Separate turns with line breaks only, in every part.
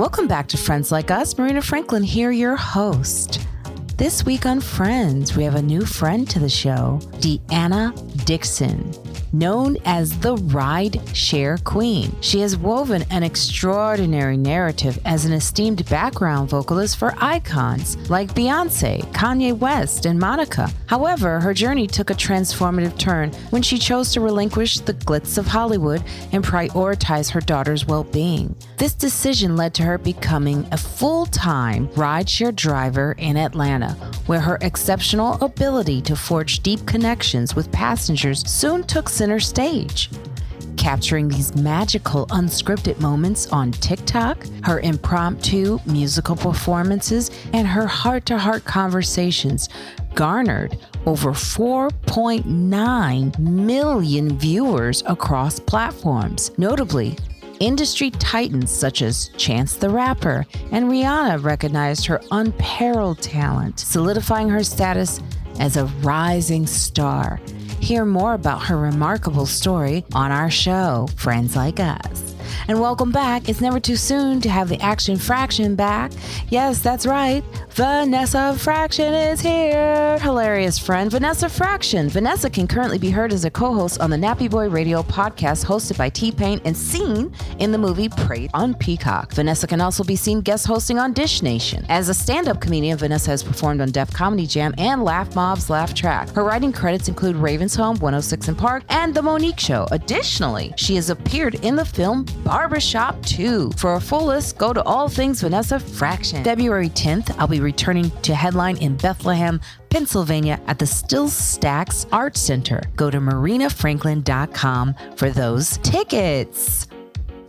Welcome back to Friends Like Us. Marina Franklin here, your host. This week on Friends, we have a new friend to the show, Deanna Dixon known as the Ride Share Queen. She has woven an extraordinary narrative as an esteemed background vocalist for icons like Beyonce, Kanye West, and Monica. However, her journey took a transformative turn when she chose to relinquish the glitz of Hollywood and prioritize her daughter's well being. This decision led to her becoming a full time rideshare driver in Atlanta, where her exceptional ability to forge deep connections with passengers soon took center stage. Capturing these magical, unscripted moments on TikTok, her impromptu musical performances, and her heart to heart conversations garnered over 4.9 million viewers across platforms. Notably, industry titans such as Chance the Rapper and Rihanna recognized her unparalleled talent, solidifying her status as a rising star. Hear more about her remarkable story on our show, Friends Like Us. And welcome back. It's never too soon to have the Action Fraction back. Yes, that's right. Vanessa Fraction is here. Hilarious friend, Vanessa Fraction. Vanessa can currently be heard as a co host on the Nappy Boy Radio podcast hosted by T Pain and seen in the movie Prey on Peacock. Vanessa can also be seen guest hosting on Dish Nation. As a stand up comedian, Vanessa has performed on Def Comedy Jam and Laugh Mob's Laugh Track. Her writing credits include Raven's Home, 106 and Park, and The Monique Show. Additionally, she has appeared in the film Barbershop 2. For a full list, go to All Things Vanessa Fraction. February 10th, I'll be returning to headline in Bethlehem, Pennsylvania at the SteelStacks Art Center. Go to marinafranklin.com for those tickets.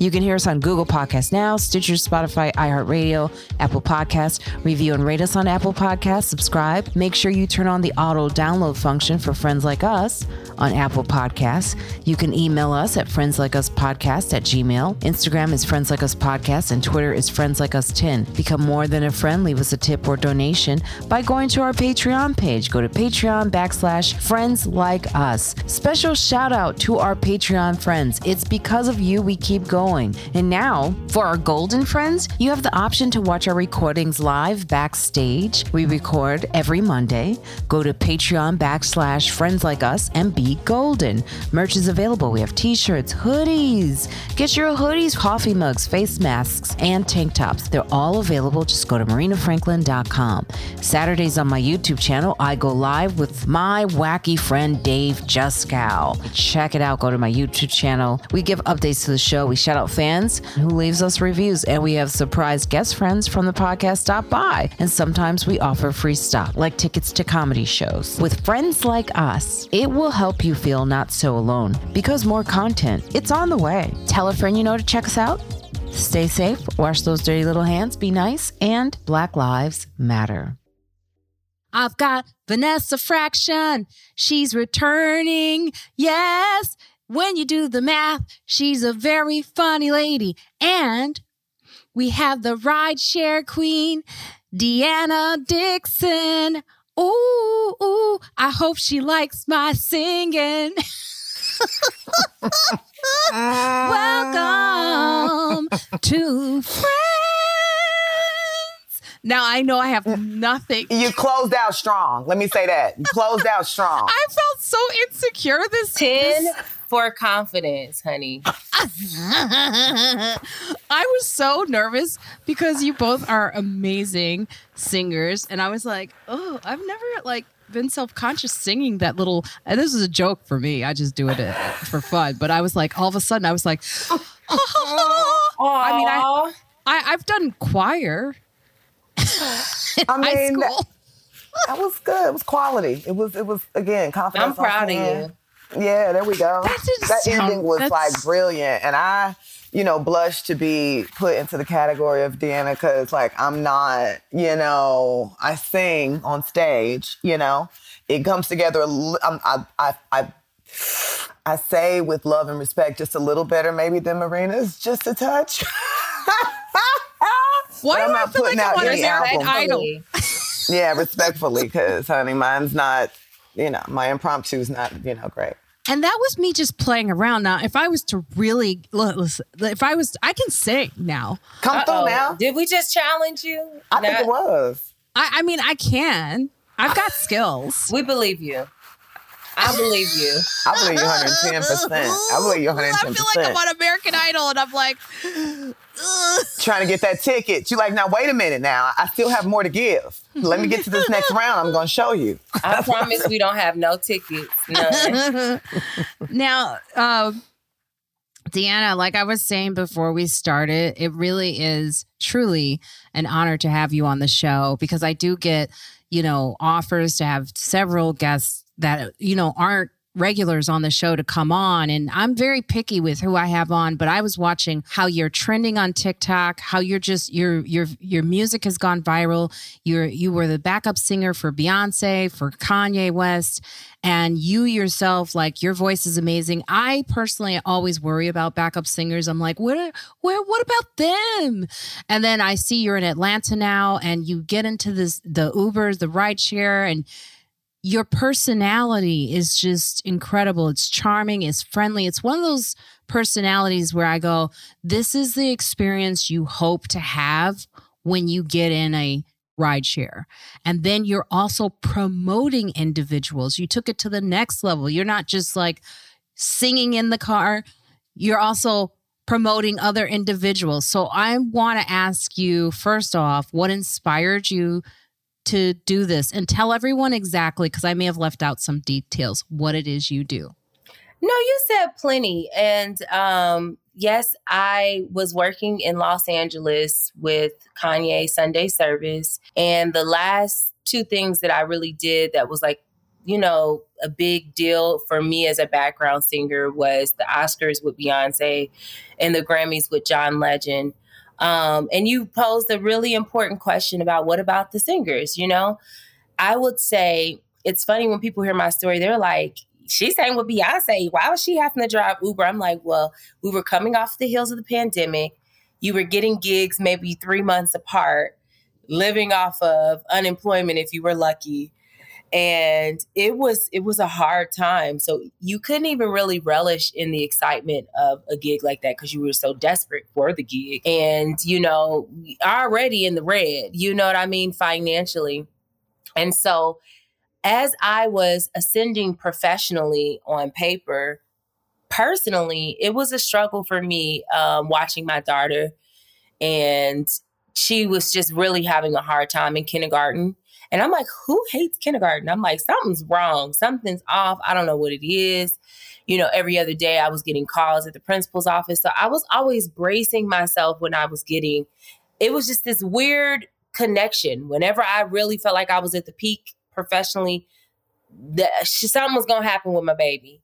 You can hear us on Google Podcasts now, Stitcher, Spotify, iHeartRadio, Apple Podcasts. Review and rate us on Apple Podcasts. Subscribe. Make sure you turn on the auto download function for friends like us on Apple Podcasts. You can email us at friendslikeUspodcast at gmail. Instagram is Friends Like Us Podcast and Twitter is Friends Like Us 10. Become more than a friend. Leave us a tip or donation by going to our Patreon page. Go to Patreon backslash Friends Like Us. Special shout out to our Patreon friends. It's because of you we keep going. And now, for our golden friends, you have the option to watch our recordings live backstage. We record every Monday. Go to Patreon backslash Friends Like Us and be golden. Merch is available. We have t-shirts, hoodies. Get your hoodies, coffee mugs, face masks, and tank tops. They're all available. Just go to marinafranklin.com. Saturdays on my YouTube channel, I go live with my wacky friend Dave Juskow. Check it out. Go to my YouTube channel. We give updates to the show. We shout out fans who leaves us reviews, and we have surprise guest friends from the podcast stop by. And sometimes we offer free stuff, like tickets to comedy shows. With friends like us, it will help you feel not so alone because more content, it's on the way. Tell a friend you know to check us out. Stay safe, wash those dirty little hands, be nice, and Black Lives Matter. I've got Vanessa Fraction. She's returning. Yes. When you do the math, she's a very funny lady. And we have the rideshare queen, Deanna Dixon. Ooh, ooh, I hope she likes my singing. Welcome to Friends. Now I know I have nothing.
You closed out strong. Let me say that. You closed out strong.
I felt so insecure this
10
this-
for confidence, honey.
I was so nervous because you both are amazing singers, and I was like, "Oh, I've never like been self-conscious singing that little." And this is a joke for me. I just do it uh, for fun. But I was like, all of a sudden, I was like, I mean, I, I I've done choir.
I mean, that,
school.
that was good. It was quality. It was. It was again confidence.
I'm proud of you.
Yeah, there we go.
That
that
sound-
ending was
that's-
like brilliant, and I, you know, blush to be put into the category of Deanna because like I'm not, you know, I sing on stage. You know, it comes together. I'm- I, I, I, I say with love and respect, just a little better maybe than Marina's, just a touch.
Why
But I'm
do I
not
feel like
putting
I
out
want to
any
an
album.
idol?
yeah, respectfully, because honey, mine's not. You know, my impromptu is not. You know, great.
And that was me just playing around. Now, if I was to really listen, if I was, I can sing now.
Come
Uh-oh.
through now.
Did we just challenge you?
I think it was.
I, I mean, I can. I've got skills.
We believe you. I believe you.
I believe you 110. percent I believe you 110.
I feel like I'm on American Idol, and I'm like.
Trying to get that ticket. You like now? Wait a minute. Now I still have more to give. Let me get to this next round. I'm gonna show you.
I promise we don't have no tickets.
Now, uh, Deanna, like I was saying before we started, it really is truly an honor to have you on the show because I do get, you know, offers to have several guests that, you know, aren't regulars on the show to come on. And I'm very picky with who I have on but I was watching how you're trending on TikTok how you're just your your your music has gone viral. You're you were the backup singer for Beyonce for Kanye West and you yourself like your voice is amazing. I personally always worry about backup singers. I'm like where where what about them? And then I see you're in Atlanta now and you get into this the Ubers the rideshare and your personality is just incredible. It's charming, it's friendly. It's one of those personalities where I go, this is the experience you hope to have when you get in a ride share. And then you're also promoting individuals. You took it to the next level. You're not just like singing in the car, you're also promoting other individuals. So I want to ask you first off, what inspired you to do this and tell everyone exactly because I may have left out some details what it is you do.
No, you said plenty. And um, yes, I was working in Los Angeles with Kanye Sunday service. And the last two things that I really did that was like, you know, a big deal for me as a background singer was the Oscars with Beyonce and the Grammys with John Legend. Um, and you posed a really important question about what about the singers, you know? I would say it's funny when people hear my story, they're like, she sang with Beyonce. Why was she having to drive Uber? I'm like, well, we were coming off the heels of the pandemic. You were getting gigs maybe three months apart, living off of unemployment if you were lucky. And it was it was a hard time. So you couldn't even really relish in the excitement of a gig like that because you were so desperate for the gig. And, you know, already in the red, you know what I mean, financially. And so as I was ascending professionally on paper, personally, it was a struggle for me um, watching my daughter. And she was just really having a hard time in kindergarten. And I'm like, who hates kindergarten? I'm like, something's wrong. Something's off. I don't know what it is. You know, every other day I was getting calls at the principal's office. So I was always bracing myself when I was getting, it was just this weird connection. Whenever I really felt like I was at the peak professionally, that something was going to happen with my baby.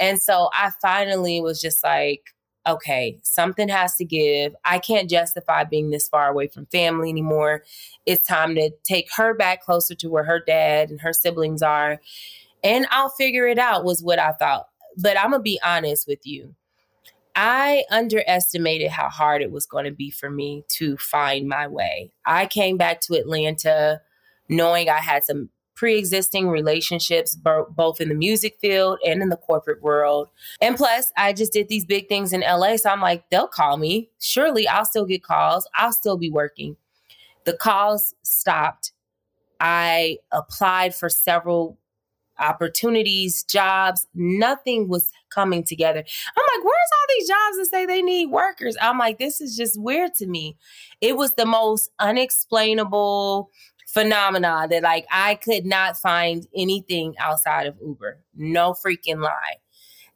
And so I finally was just like, okay, something has to give. I can't justify being this far away from family anymore. It's time to take her back closer to where her dad and her siblings are. And I'll figure it out, was what I thought. But I'm going to be honest with you. I underestimated how hard it was going to be for me to find my way. I came back to Atlanta knowing I had some pre existing relationships, bo- both in the music field and in the corporate world. And plus, I just did these big things in LA. So I'm like, they'll call me. Surely I'll still get calls. I'll still be working. The calls stopped. I applied for several opportunities, jobs. Nothing was coming together. I'm like, where's all these jobs that say they need workers? I'm like, this is just weird to me. It was the most unexplainable phenomena that like I could not find anything outside of Uber. No freaking lie.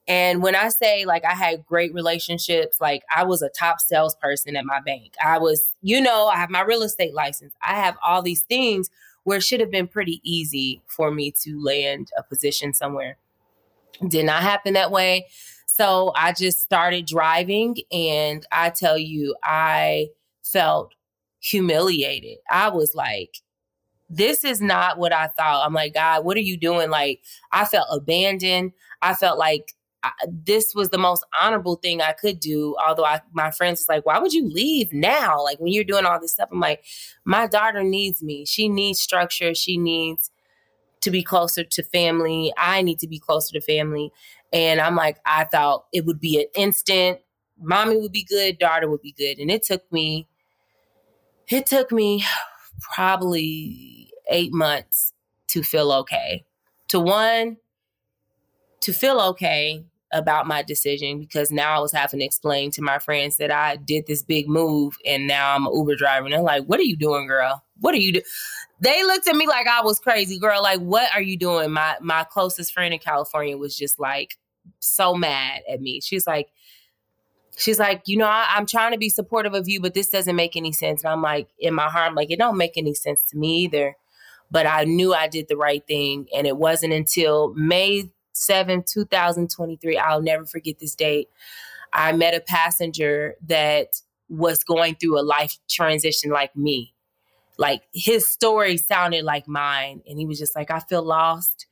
And when I say like I had great relationships, like I was a top salesperson at my bank. I was, you know, I have my real estate license. I have all these things where it should have been pretty easy for me to land a position somewhere. Did not happen that way. So I just started driving and I tell you, I felt humiliated. I was like, this is not what I thought. I'm like, God, what are you doing? Like, I felt abandoned. I felt like I, this was the most honorable thing I could do. Although I, my friends was like, why would you leave now? Like when you're doing all this stuff, I'm like, my daughter needs me. She needs structure. She needs to be closer to family. I need to be closer to family. And I'm like, I thought it would be an instant. Mommy would be good, daughter would be good. And it took me, it took me probably eight months to feel okay. To one, to feel okay about my decision because now I was having to explain to my friends that I did this big move and now I'm an Uber driver. And they're like, What are you doing, girl? What are you doing? They looked at me like I was crazy, girl. Like, what are you doing? My my closest friend in California was just like so mad at me. She's like, she's like, you know, I, am trying to be supportive of you, but this doesn't make any sense. And I'm like, in my heart, I'm like, it don't make any sense to me either. But I knew I did the right thing. And it wasn't until May 7, 2023, I'll never forget this date. I met a passenger that was going through a life transition like me. Like his story sounded like mine. And he was just like, I feel lost.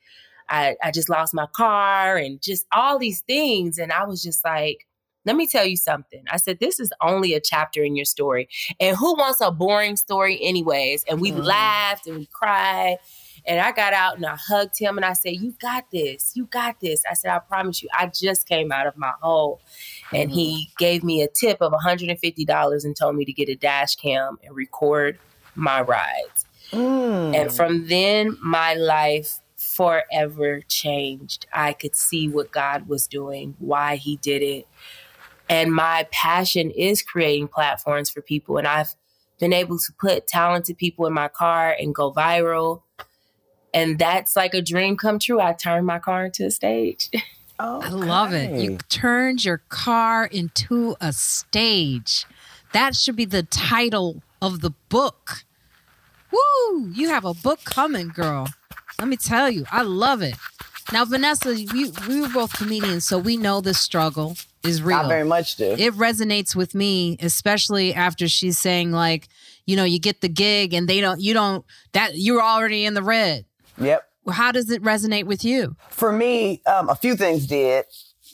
I, I just lost my car and just all these things. And I was just like, let me tell you something. I said, this is only a chapter in your story. And who wants a boring story, anyways? And we mm. laughed and we cried. And I got out and I hugged him and I said, You got this. You got this. I said, I promise you, I just came out of my hole. Mm. And he mm-hmm. gave me a tip of $150 and told me to get a dash cam and record my rides. Mm. And from then, my life forever changed. I could see what God was doing, why He did it. And my passion is creating platforms for people. And I've been able to put talented people in my car and go viral. And that's like a dream come true. I turned my car into a stage.
Okay. Oh, I love it. You turned your car into a stage. That should be the title of the book. Woo! You have a book coming, girl. Let me tell you, I love it. Now, Vanessa, we, we were both comedians, so we know the struggle is real.
I very much do.
It resonates with me, especially after she's saying like, you know, you get the gig and they don't, you don't, that you're already in the red.
Yep.
How does it resonate with you?
For me, um, a few things did.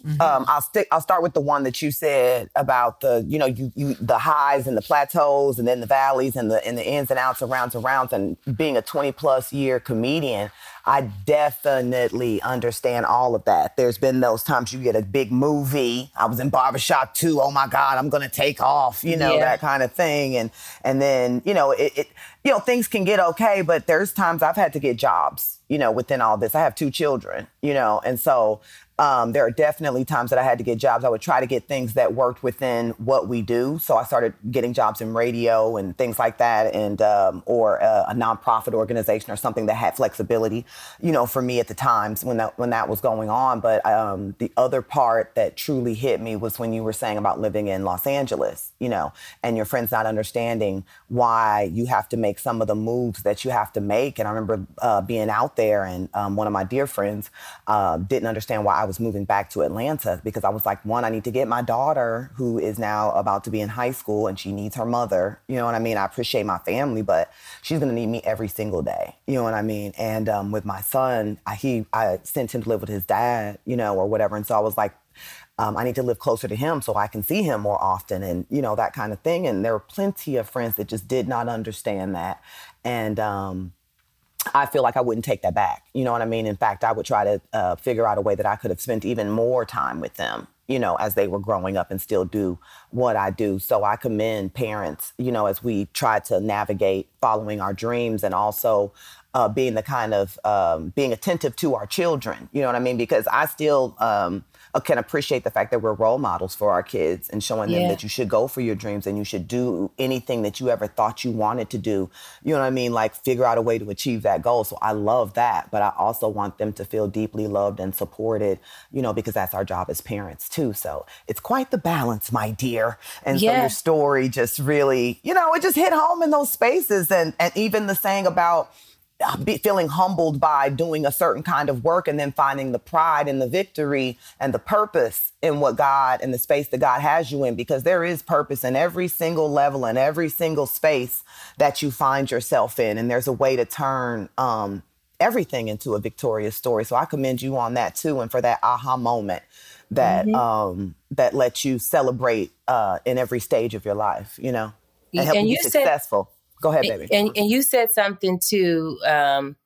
Mm-hmm. Um, I'll stick. I'll start with the one that you said about the, you know, you, you the highs and the plateaus, and then the valleys and the and the ins and outs, and rounds and rounds. And being a twenty plus year comedian, I definitely understand all of that. There's been those times you get a big movie. I was in Barbershop too. Oh my God, I'm gonna take off. You know yeah. that kind of thing. And and then you know it, it you know things can get okay, but there's times I've had to get jobs. You know within all this, I have two children. You know, and so um, there are definitely times that I had to get jobs. I would try to get things that worked within what we do. So I started getting jobs in radio and things like that, and um, or a, a, nonprofit organization or something that had flexibility. You know, for me at the times when that when that was going on. But um, the other part that truly hit me was when you were saying about living in Los Angeles. You know, and your friends not understanding why you have to make some of the moves that you have to make. And I remember uh, being out there, and um, one of my dear friends uh, didn't understand why I was moving back to Atlanta because I was like, one, I need to get my daughter, who is now about to be in high school and she needs her mother. You know what I mean? I appreciate my family, but she's gonna need me every single day. You know what I mean? And um, with my son, I, he I sent him to live with his dad, you know, or whatever. And so I was like, um, I need to live closer to him so I can see him more often and, you know, that kind of thing. And there were plenty of friends that just did not understand that. And, um, I feel like I wouldn't take that back. You know what I mean? In fact, I would try to uh, figure out a way that I could have spent even more time with them, you know, as they were growing up and still do what I do. So I commend parents, you know, as we try to navigate following our dreams and also uh, being the kind of um, being attentive to our children. You know what I mean? Because I still, um, Uh, can appreciate the fact that we're role models for our kids and showing them yeah. that you should go for your dreams and you should do anything that you ever thought you wanted to do. You know what I mean? Like figure out a way to achieve that goal. So I love that, but I also want them to feel deeply loved and supported, you know, because that's our job as parents too. So it's quite the balance, my dear. And yeah. so your story just really, you know, it just hit home in those spaces and and even the saying about feeling humbled by doing a certain kind of work and then finding the pride and the victory and the purpose in what God and the space that God has you in because there is purpose in every single level and every single space that you find yourself in. And there's a way to turn um, everything into a victorious story. So I commend you on that too and for that aha moment that mm-hmm. um, that lets you celebrate uh, in every stage of your life you know and help and you be successful Go ahead, baby.
And, and you said something too um,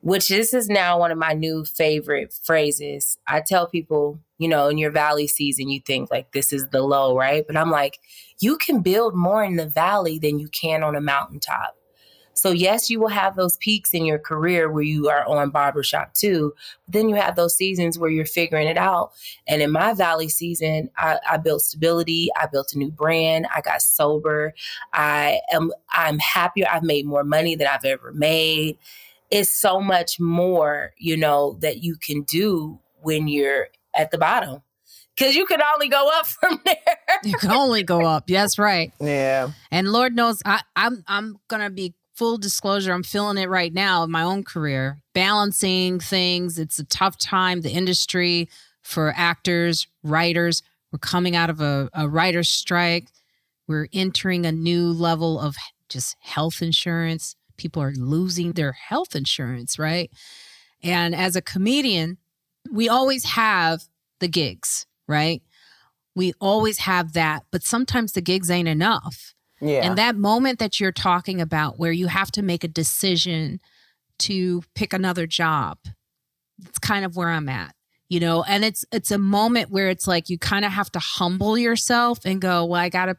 which this is now one of my new favorite phrases. I tell people, you know, in your valley season, you think like this is the low, right? But I'm like, you can build more in the valley than you can on a mountaintop. So, yes, you will have those peaks in your career where you are on Barbershop 2. But then you have those seasons where you're figuring it out. And in my Valley season, I, I built stability. I built a new brand. I got sober. I am I'm happier. I've made more money than I've ever made. It's so much more, you know, that you can do when you're at the bottom because you can only go up from there.
you can only go up. Yes, right.
Yeah.
And Lord knows, I, I'm I'm gonna be full disclosure, I'm feeling it right now in my own career, balancing things. It's a tough time, the industry for actors, writers. We're coming out of a, a writer's strike. We're entering a new level of just health insurance. People are losing their health insurance, right? And as a comedian, we always have the gigs, right? We always have that, but sometimes the gigs ain't enough.
Yeah.
And that moment that you're talking about where you have to make a decision to pick another job, it's kind of where I'm at. You know, and it's it's a moment where it's like you kind of have to humble yourself and go, well, I gotta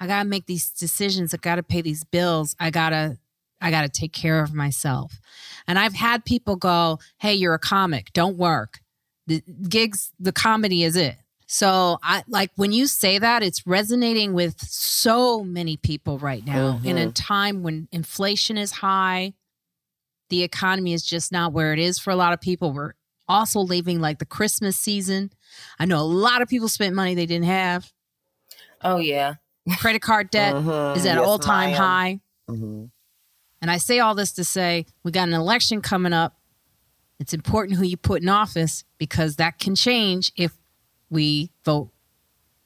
I gotta make these decisions. I gotta pay these bills. I gotta I gotta take care of myself. And I've had people go, Hey, you're a comic, don't work. The gigs, the comedy is it. So I like when you say that, it's resonating with so many people right now mm-hmm. in a time when inflation is high. The economy is just not where it is for a lot of people. We're also leaving like the Christmas season. I know a lot of people spent money they didn't have.
Oh yeah.
Credit card debt mm-hmm. is at yes, all-time high. Mm-hmm. And I say all this to say we got an election coming up. It's important who you put in office because that can change if we vote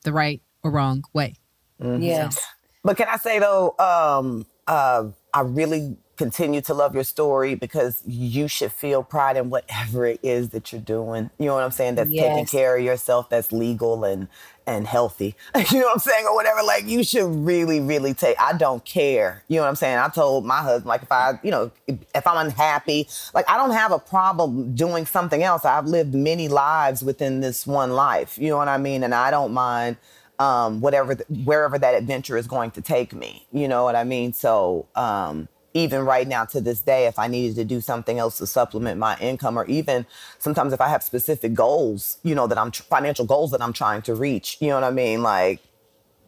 the right or wrong way.
Mm-hmm. Yes.
But can I say though, um, uh, I really continue to love your story because you should feel pride in whatever it is that you're doing. You know what I'm saying? That's yes. taking care of yourself, that's legal and and healthy. you know what I'm saying? Or whatever. Like you should really, really take I don't care. You know what I'm saying? I told my husband, like if I, you know, if, I'm unhappy, like I don't have a problem doing something else. I've lived many lives within this one life. You know what I mean? And I don't mind um, whatever, wherever that adventure is going to take me. You know what I mean? So, um, even right now to this day, if I needed to do something else to supplement my income, or even sometimes if I have specific goals, you know, that I'm financial goals that I'm trying to reach, you know what I mean? Like,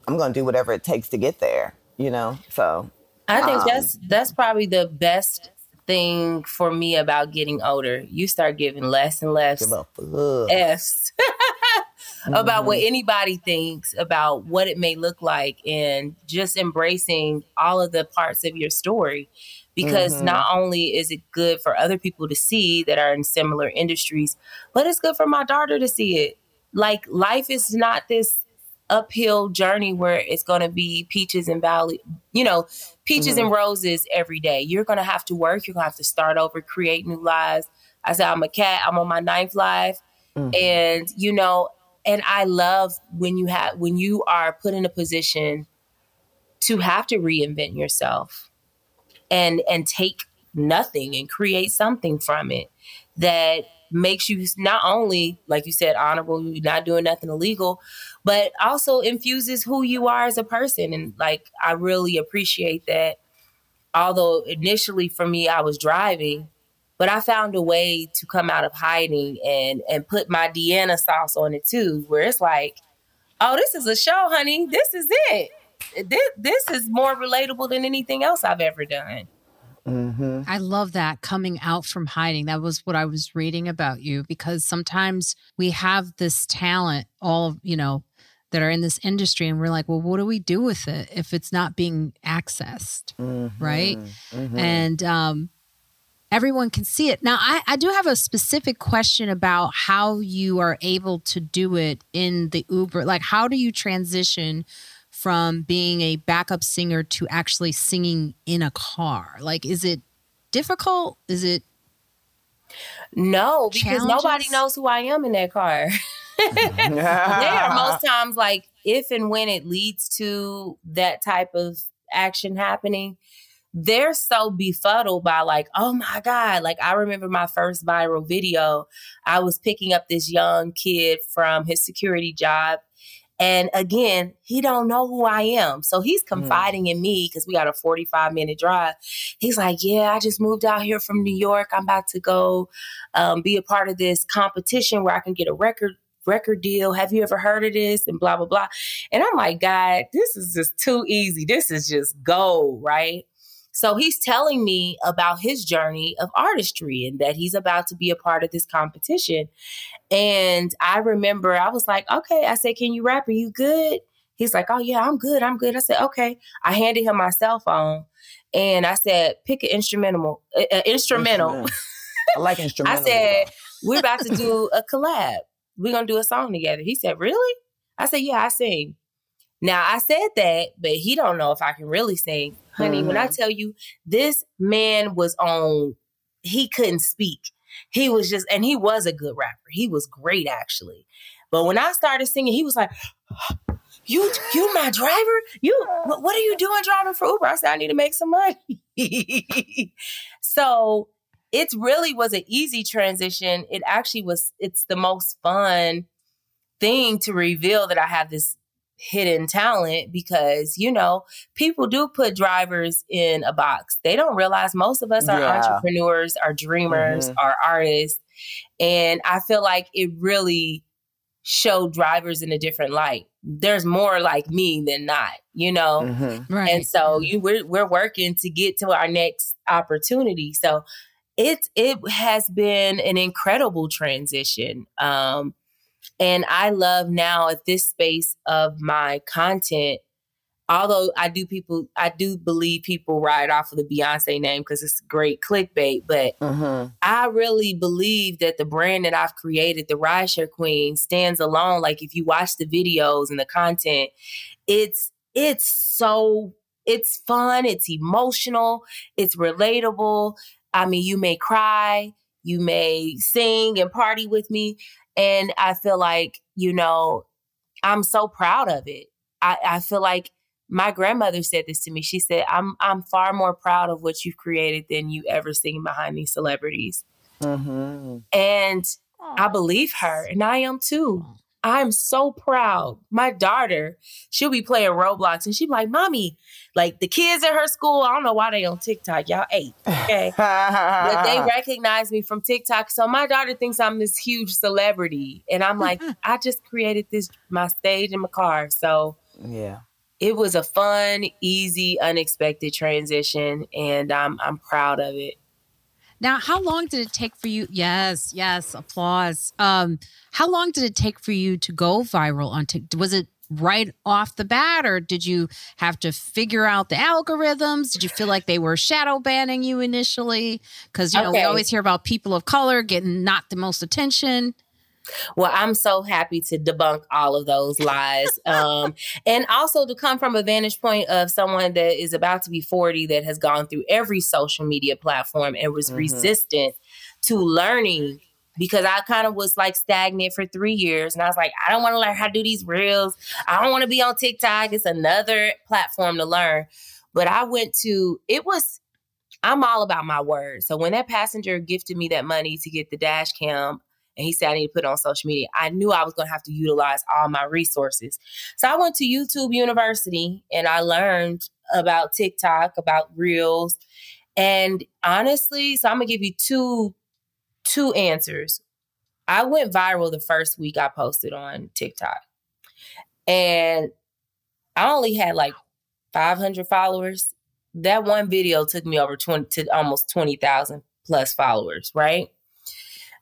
I'm going to do whatever it takes to get there, you know? So
I think um, that's, that's probably the best thing for me about getting older. You start giving less and less F's about what mm-hmm. anybody thinks about what it may look like and just embracing all of the parts of your story because mm-hmm. not only is it good for other people to see that are in similar industries but it's good for my daughter to see it like life is not this uphill journey where it's going to be peaches and valley you know peaches mm-hmm. and roses every day you're going to have to work you're going to have to start over create new lives i said i'm a cat i'm on my ninth life mm-hmm. and you know and I love when you have when you are put in a position to have to reinvent yourself and and take nothing and create something from it that makes you not only like you said honorable you're not doing nothing illegal but also infuses who you are as a person and like i really appreciate that although initially for me i was driving but I found a way to come out of hiding and and put my Deanna sauce on it too, where it's like, oh, this is a show, honey. This is it. This, this is more relatable than anything else I've ever done.
Mm-hmm. I love that coming out from hiding. That was what I was reading about you because sometimes we have this talent, all you know, that are in this industry, and we're like, well, what do we do with it if it's not being accessed, mm-hmm. right? Mm-hmm. And um, everyone can see it. Now, I, I do have a specific question about how you are able to do it in the Uber. Like, how do you transition from being a backup singer to actually singing in a car? Like, is it difficult? Is it
no, because challenges? nobody knows who I am in that car. there, most times, like if and when it leads to that type of action happening, they're so befuddled by like, oh my God. Like I remember my first viral video. I was picking up this young kid from his security job. And again, he don't know who I am. So he's mm. confiding mm. in me because we got a 45 minute drive. He's like, yeah, I just moved out here from New York. I'm about to go um, be a part of this competition where I can get a record record deal. Have you ever heard of this? And blah, blah, blah. And I'm like, God, this is just too easy. This is just gold, right? So he's telling me about his journey of artistry and that he's about to be a part of this competition. And I remember I was like, okay, I said, can you rap? Are you good? He's like, oh, yeah, I'm good. I'm good. I said, okay. I handed him my cell phone and I said, pick an instrumental. Uh, instrumental.
I like instrumental.
I said, we're about to do a collab. We're going to do a song together. He said, really? I said, yeah, I sing. Now I said that, but he don't know if I can really sing. Honey, mm-hmm. when I mm-hmm. tell you this man was on he couldn't speak. He was just and he was a good rapper. He was great actually. But when I started singing, he was like, "You, you, my driver. You, what are you doing driving for Uber?" I said, "I need to make some money." so it really was an easy transition. It actually was. It's the most fun thing to reveal that I have this hidden talent because you know people do put drivers in a box they don't realize most of us are yeah. entrepreneurs are dreamers mm-hmm. are artists and i feel like it really showed drivers in a different light there's more like me than not you know mm-hmm. right. and so you we're, we're working to get to our next opportunity so it it has been an incredible transition um and I love now at this space of my content, although I do people, I do believe people ride off of the Beyonce name because it's great clickbait, but mm-hmm. I really believe that the brand that I've created, the Rideshare Queen, stands alone. Like if you watch the videos and the content, it's it's so it's fun, it's emotional, it's relatable. I mean, you may cry, you may sing and party with me, and I feel like, you know, I'm so proud of it. I, I feel like my grandmother said this to me. She said, I'm I'm far more proud of what you've created than you ever seen behind these celebrities. Mm-hmm. And Aww. I believe her, and I am too. I'm so proud. My daughter, she'll be playing Roblox and she'll be like, Mommy, like the kids at her school, I don't know why they on TikTok. Y'all eight. Okay. but they recognize me from TikTok. So my daughter thinks I'm this huge celebrity. And I'm like, I just created this my stage in my car. So
yeah.
It was a fun, easy, unexpected transition, and I'm I'm proud of it.
Now, how long did it take for you? Yes, yes, applause. Um, how long did it take for you to go viral on TikTok? Was it right off the bat, or did you have to figure out the algorithms? Did you feel like they were shadow banning you initially? Because you know okay. we always hear about people of color getting not the most attention.
Well, I'm so happy to debunk all of those lies. um, and also to come from a vantage point of someone that is about to be 40 that has gone through every social media platform and was mm-hmm. resistant to learning because I kind of was like stagnant for three years. And I was like, I don't want to learn how to do these reels. I don't want to be on TikTok. It's another platform to learn. But I went to, it was, I'm all about my word. So when that passenger gifted me that money to get the dash cam, and he said I need to put it on social media. I knew I was going to have to utilize all my resources. So I went to YouTube University and I learned about TikTok, about Reels. And honestly, so I'm going to give you two two answers. I went viral the first week I posted on TikTok. And I only had like 500 followers. That one video took me over 20 to almost 20,000 plus followers, right?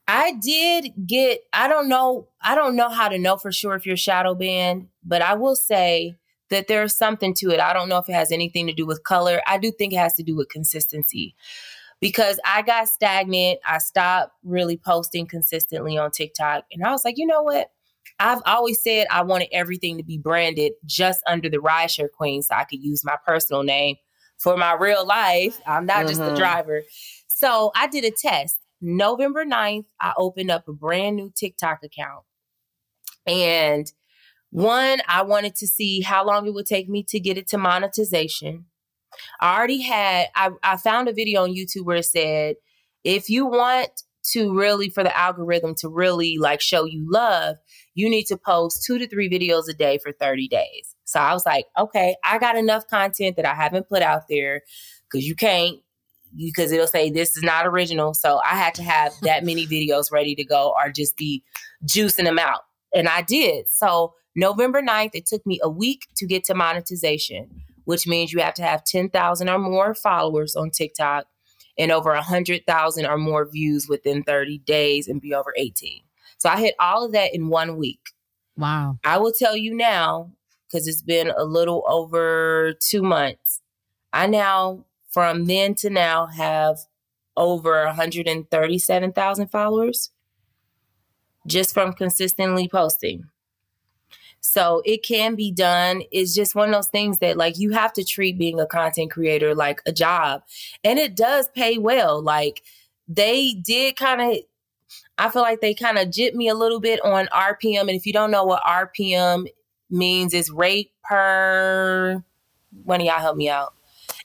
I did get, I don't know, I don't know how to know for sure if you're shadow banned, but I will say that there's something to it. I don't know if it has anything to do with color. I do think it has to do with consistency because I got stagnant. I stopped really posting consistently on TikTok. And I was like, you know what? I've always said I wanted everything to be branded just under the rideshare queen so I could use my personal name for my real life. I'm not mm-hmm. just the driver. So I did a test. November 9th, I opened up a brand new TikTok account. And one, I wanted to see how long it would take me to get it to monetization. I already had, I, I found a video on YouTube where it said, if you want to really, for the algorithm to really like show you love, you need to post two to three videos a day for 30 days. So I was like, okay, I got enough content that I haven't put out there because you can't, because it'll say this is not original. So I had to have that many videos ready to go or just be juicing them out. And I did. So November 9th, it took me a week to get to monetization, which means you have to have 10,000 or more followers on TikTok and over 100,000 or more views within 30 days and be over 18. So I hit all of that in one week.
Wow.
I will tell you now, because it's been a little over two months, I now, from then to now, have over 137,000 followers just from consistently posting. So it can be done. It's just one of those things that like you have to treat being a content creator like a job. And it does pay well. Like they did kind of I feel like they kind of jipped me a little bit on RPM. And if you don't know what RPM means, it's rate per. When y'all help me out?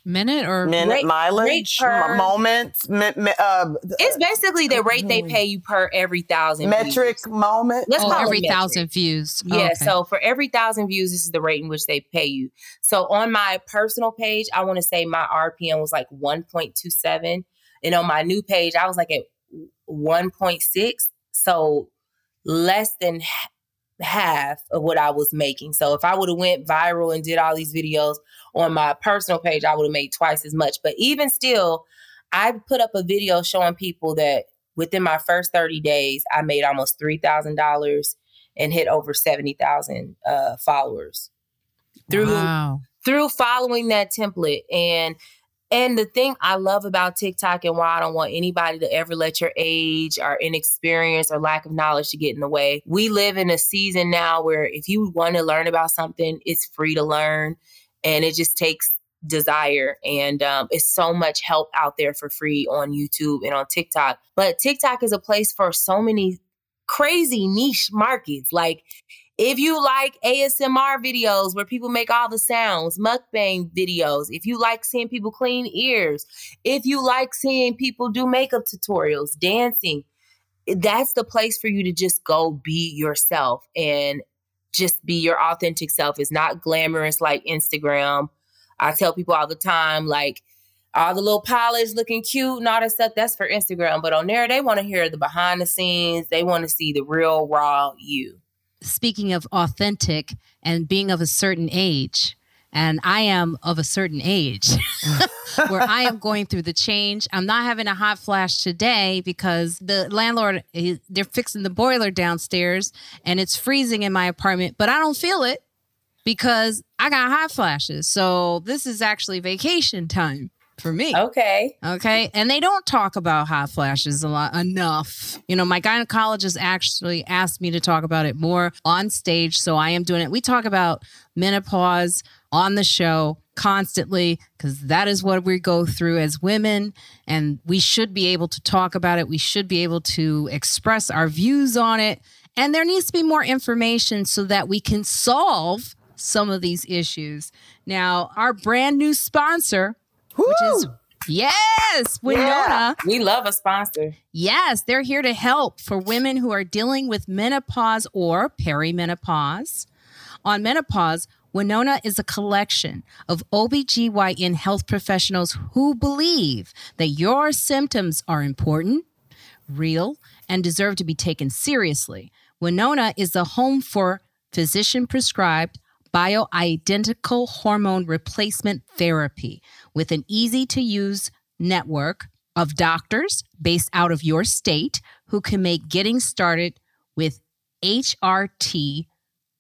Minute or
minute
Rate-
mileage,
rate per-
m- moments, mi- mi- uh,
It's basically the rate they pay you per every thousand
metric
views.
moment.
Let's
oh,
call
every
metric.
thousand views.
Yeah,
Okay.
so for every thousand views, this is the rate in which they pay you. So on my personal page, I want to say my RPM was like 1.27. And on my new page, I was like at 1.6. So less than h- half of what I was making. So if I would have went viral and did all these videos on my personal page, I would have made twice as much. But even still, I put up a video showing people that within my first 30 days, I made almost $3,000 and hit over 70,000 uh, followers through
wow.
through following that template and and the thing I love about TikTok and why I don't want anybody to ever let your age or inexperience or lack of knowledge to get in the way. We live in a season now where if you want to learn about something, it's free to learn and it just takes desire and um, it's so much help out there for free on YouTube and on TikTok. But TikTok is a place for so many crazy niche markets. Like if you like ASMR videos where people make all the sounds, mukbang videos, if you like seeing people clean ears, if you like seeing people do makeup tutorials, dancing, that's the place for you to just go be yourself and just be your authentic self. It's not glamorous like Instagram. I tell people all the time, like, all the little polish looking cute and all that stuff, that's for Instagram. But on there, they want to hear the behind the scenes. They want to see the real, raw you.
Speaking of authentic and being of a certain age, and I am of a certain age where I am going through the change. I'm not having a hot flash today because the landlord, they're fixing the boiler downstairs and it's freezing in my apartment, but I don't feel it because I got hot flashes. So this is actually vacation time for me.
Okay.
Okay. And they don't talk about hot flashes a lot enough. You know, my gynecologist actually asked me to talk about it more on stage. So I am doing it. We talk about menopause on the show constantly because that is what we go through as women. And we should be able to talk about it. We should be able to express our views on it. And there needs to be more information so that we can solve some of these issues. Now, our brand new sponsor, which is yes, Winona.
Yeah.
We love a sponsor.
Yes, they're here to help for women who are dealing with menopause or perimenopause. On menopause, Winona is a collection of OBGYN health professionals who believe that your symptoms are important, real, and deserve to be taken seriously. Winona is the home for physician prescribed bioidentical hormone replacement therapy with an easy to use network of doctors based out of your state who can make getting started with HRT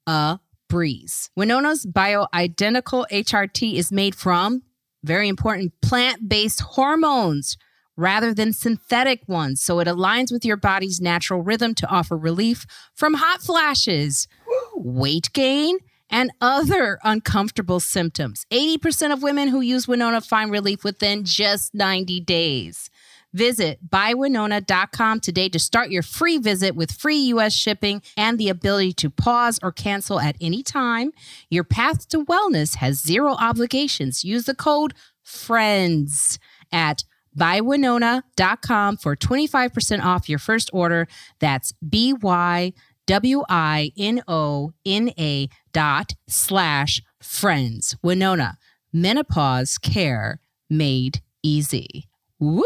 a breeze. Winona's bioidentical HRT is made from very important plant based hormones rather than synthetic ones. So it aligns with your body's natural rhythm to offer relief from hot flashes, weight gain, and other uncomfortable symptoms. 80% of women who use Winona find relief within just 90 days. Visit bywinona.com today to start your free visit with free US shipping and the ability to pause or cancel at any time. Your path to wellness has zero obligations. Use the code friends at bywinona.com for 25% off your first order. That's B Y W I N O N A dot slash friends. Winona, menopause care made easy. Woo!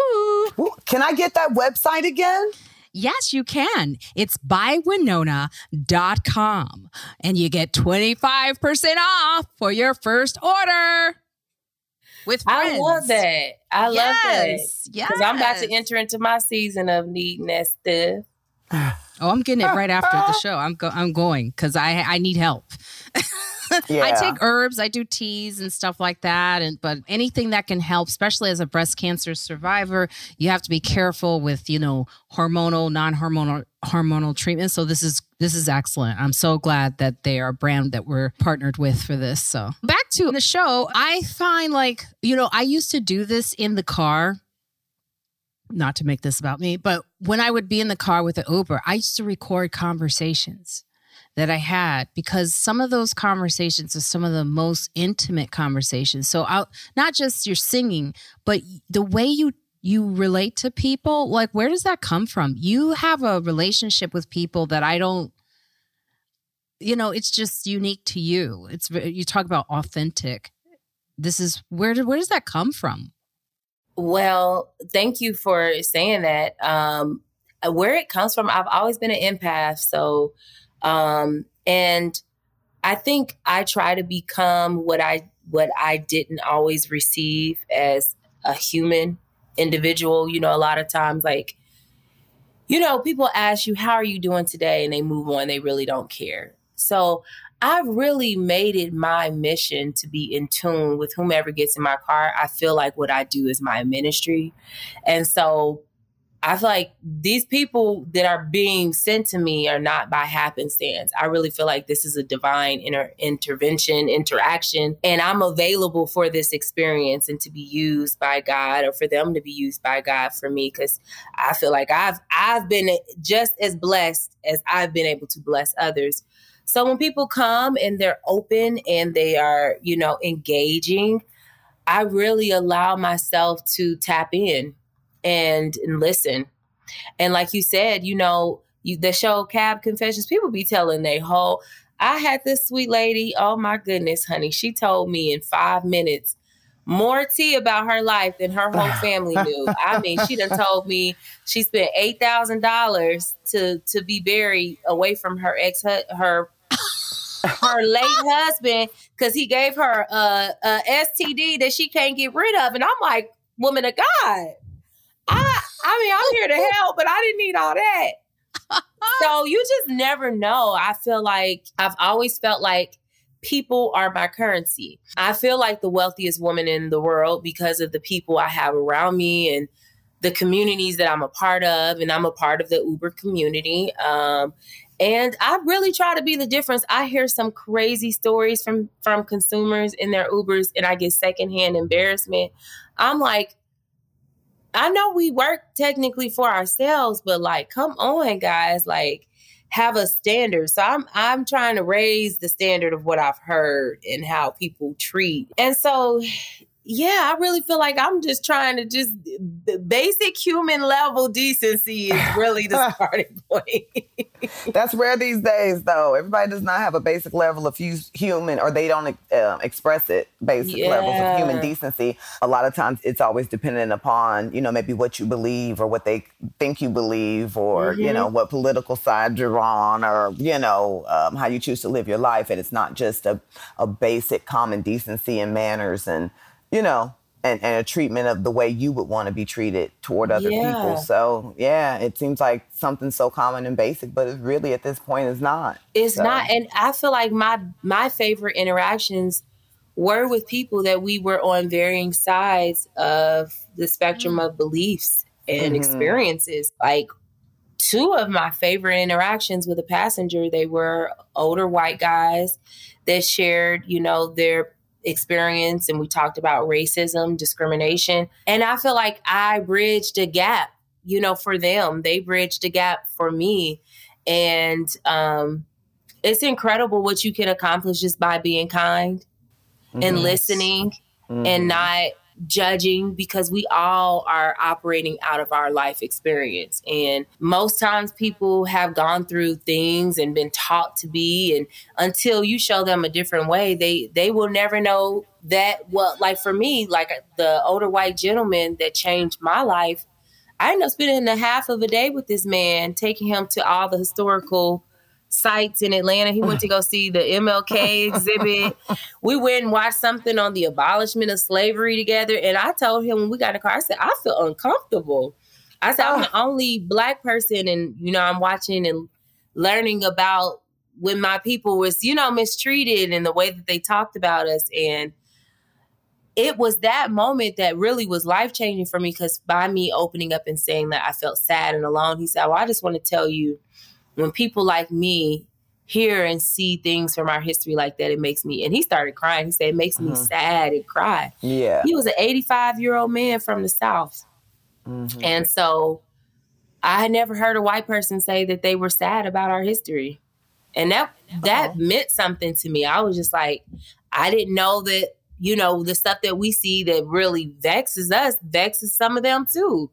Can I get that website again?
Yes, you can. It's bywinona.com and you get 25% off for your first order. With friends.
I love that. I love that.
Yes. Yes.
Because I'm about to enter into my season of needing that stuff.
Oh, I'm getting it right after the show. I'm go- I'm going because I I need help. I take herbs, I do teas and stuff like that, and but anything that can help, especially as a breast cancer survivor, you have to be careful with you know hormonal, non-hormonal hormonal treatment. So this is this is excellent. I'm so glad that they are a brand that we're partnered with for this. So back to the show, I find like you know I used to do this in the car not to make this about me, but when I would be in the car with the Uber, I used to record conversations that I had because some of those conversations are some of the most intimate conversations. So out not just your singing, but the way you you relate to people, like where does that come from? You have a relationship with people that I don't you know, it's just unique to you. It's you talk about authentic. This is where did where does that come from?
Well, thank you for saying that. Um, where it comes from, I've always been an empath. So, um, and I think I try to become what I what I didn't always receive as a human individual. You know, a lot of times, like, you know, people ask you, "How are you doing today?" and they move on. They really don't care. So. I've really made it my mission to be in tune with whomever gets in my car. I feel like what I do is my ministry. And so I feel like these people that are being sent to me are not by happenstance. I really feel like this is a divine inter- intervention, interaction, and I'm available for this experience and to be used by God or for them to be used by God for me cuz I feel like I've I've been just as blessed as I've been able to bless others. So when people come and they're open and they are, you know, engaging, I really allow myself to tap in and, and listen. And like you said, you know, you, the show Cab Confessions, people be telling they whole. I had this sweet lady. Oh my goodness, honey. She told me in five minutes more tea about her life than her whole family knew. I mean, she done told me she spent eight thousand dollars to to be buried away from her ex her her late husband because he gave her a, a STD that she can't get rid of, and I'm like, woman of God, I mean, I'm here to help, but I didn't need all that. so you just never know. I feel like I've always felt like people are my currency. I feel like the wealthiest woman in the world because of the people I have around me and the communities that I'm a part of, and I'm a part of the Uber community. Um, and I really try to be the difference. I hear some crazy stories from from consumers in their Ubers, and I get secondhand embarrassment. I'm like, I know we work technically for ourselves, but like, come on, guys, like have a standard. So I'm I'm trying to raise the standard of what I've heard and how people treat. And so yeah, I really feel like I'm just trying to just basic human level decency is really the starting point.
That's rare these days, though. Everybody does not have a basic level of human, or they don't uh, express it. Basic levels of human decency. A lot of times, it's always dependent upon you know maybe what you believe or what they think you believe, or you know what political side you're on, or you know um, how you choose to live your life. And it's not just a a basic common decency and manners, and you know. And, and a treatment of the way you would want to be treated toward other
Yeah.
people. So yeah, it seems like something so common and basic, but it really at this point is not.
It's
So-
not, and I feel like my my favorite interactions were with people that we were on varying sides of the spectrum of beliefs and
Mhm.
experiences. Like two of my favorite interactions with a passenger, they were older white guys that shared, you know, their experience and we talked about racism, discrimination. And I feel like I bridged a gap, you know, for them. They bridged a gap for me. And um it's incredible what you can accomplish just by being kind and
Mhm.
listening
Mhm.
and not judging because we all are operating out of our life experience. And most times people have gone through things and been taught to be and until you show them a different way, they they will never know that well like for me, like the older white gentleman that changed my life, I ended up spending a half of a day with this man, taking him to all the historical sites in Atlanta. He went to go see the MLK exhibit. We went and watched something on the abolishment of slavery together. And I told him when we got in the car, I said, I feel uncomfortable. I said, I'm the ah. only black person, and you know, I'm watching and learning about when my people was, you know, mistreated and the way that they talked about us. And it was that moment that really was life changing for me because by me opening up and saying that I felt sad and alone, he said, Well, I just want to tell you when people like me hear and see things from our history like that, it makes me, and he started crying. He said, it makes mm-hmm. me sad and cry.
Yeah.
He was an 85 year old man from the South. Mm-hmm. And so I had never heard a white person say that they were sad about our history. And that that oh. meant something to me. I was just like, I didn't know that, you know, the stuff that we see that really vexes us, vexes some of them too.